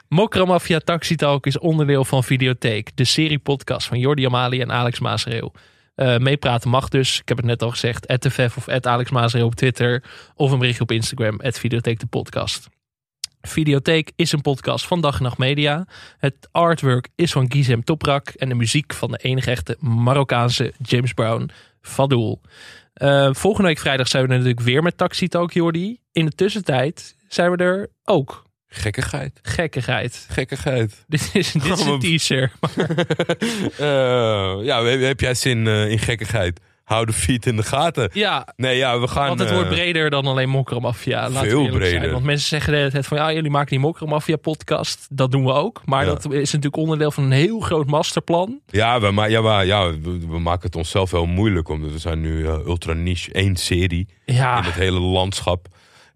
Mokramafia Taxi Talk is onderdeel van Videotheek. De serie podcast van Jordi Amali en Alex Maasreel. Uh, meepraten mag dus. Ik heb het net al gezegd. @tff of @Alex Maasreel op Twitter. Of een berichtje op Instagram. @videotheek de podcast. Videotheek is een podcast van Dag en Nacht Media. Het artwork is van Gizem Toprak en de muziek van de enige echte Marokkaanse James Brown Fadoul. Uh, volgende week vrijdag zijn we natuurlijk weer met Taxi Talk Jordi. In de tussentijd zijn we er ook. Gekkigheid. Gekkigheid. Gekkigheid. [LAUGHS] Dit is, dit is een teaser. uh, [LAUGHS] ja, heb jij zin uh, in gekkigheid? Hou de feet in de gaten. Ja. Nee, ja, we gaan... Want het wordt breder dan alleen Mokkermafia. Veel breder. Zijn. Want mensen zeggen het van, ja, jullie maken die Mokkermafia podcast. Dat doen we ook. Maar dat is natuurlijk onderdeel van een heel groot masterplan. Ja, we, maar, ja, maar, ja we, we, maken het onszelf wel moeilijk. Omdat we zijn nu uh, ultra niche één serie. Ja. In het hele landschap.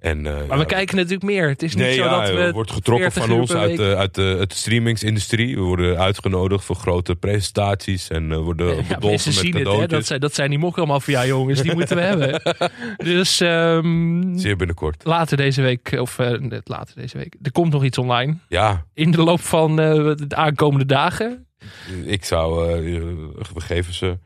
En, uh, maar we kijken natuurlijk meer. Het is niet nee, zo ja, dat we. wordt getrokken van ons uit de, uit, de, uit de streamingsindustrie. We worden uitgenodigd voor grote presentaties en uh, worden ja, bedolven met cadeautjes. Het, dat, zijn, dat zijn die mokkermafia jongens, die moeten we [LAUGHS] hebben. Dus um, zeer binnenkort. Later deze week, of uh, later deze week, er komt nog iets online. Ja. In de loop van de aankomende dagen. Ik zou, we geven ze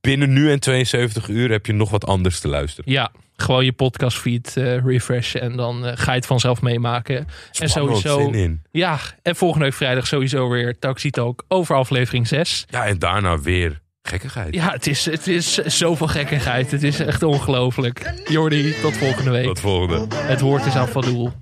binnen nu en 72 uur heb je nog wat anders te luisteren. Ja, gewoon je podcastfeed uh, refreshen en dan uh, ga je het vanzelf meemaken. en sowieso. In. Ja, en volgende week vrijdag sowieso weer Taxi Talk over aflevering 6. Ja, en daarna weer gekkigheid. Ja, het is, het is zoveel gekkigheid. Het is echt ongelooflijk. Jordi, tot volgende week. Tot volgende. Het woord is aan Fadoel.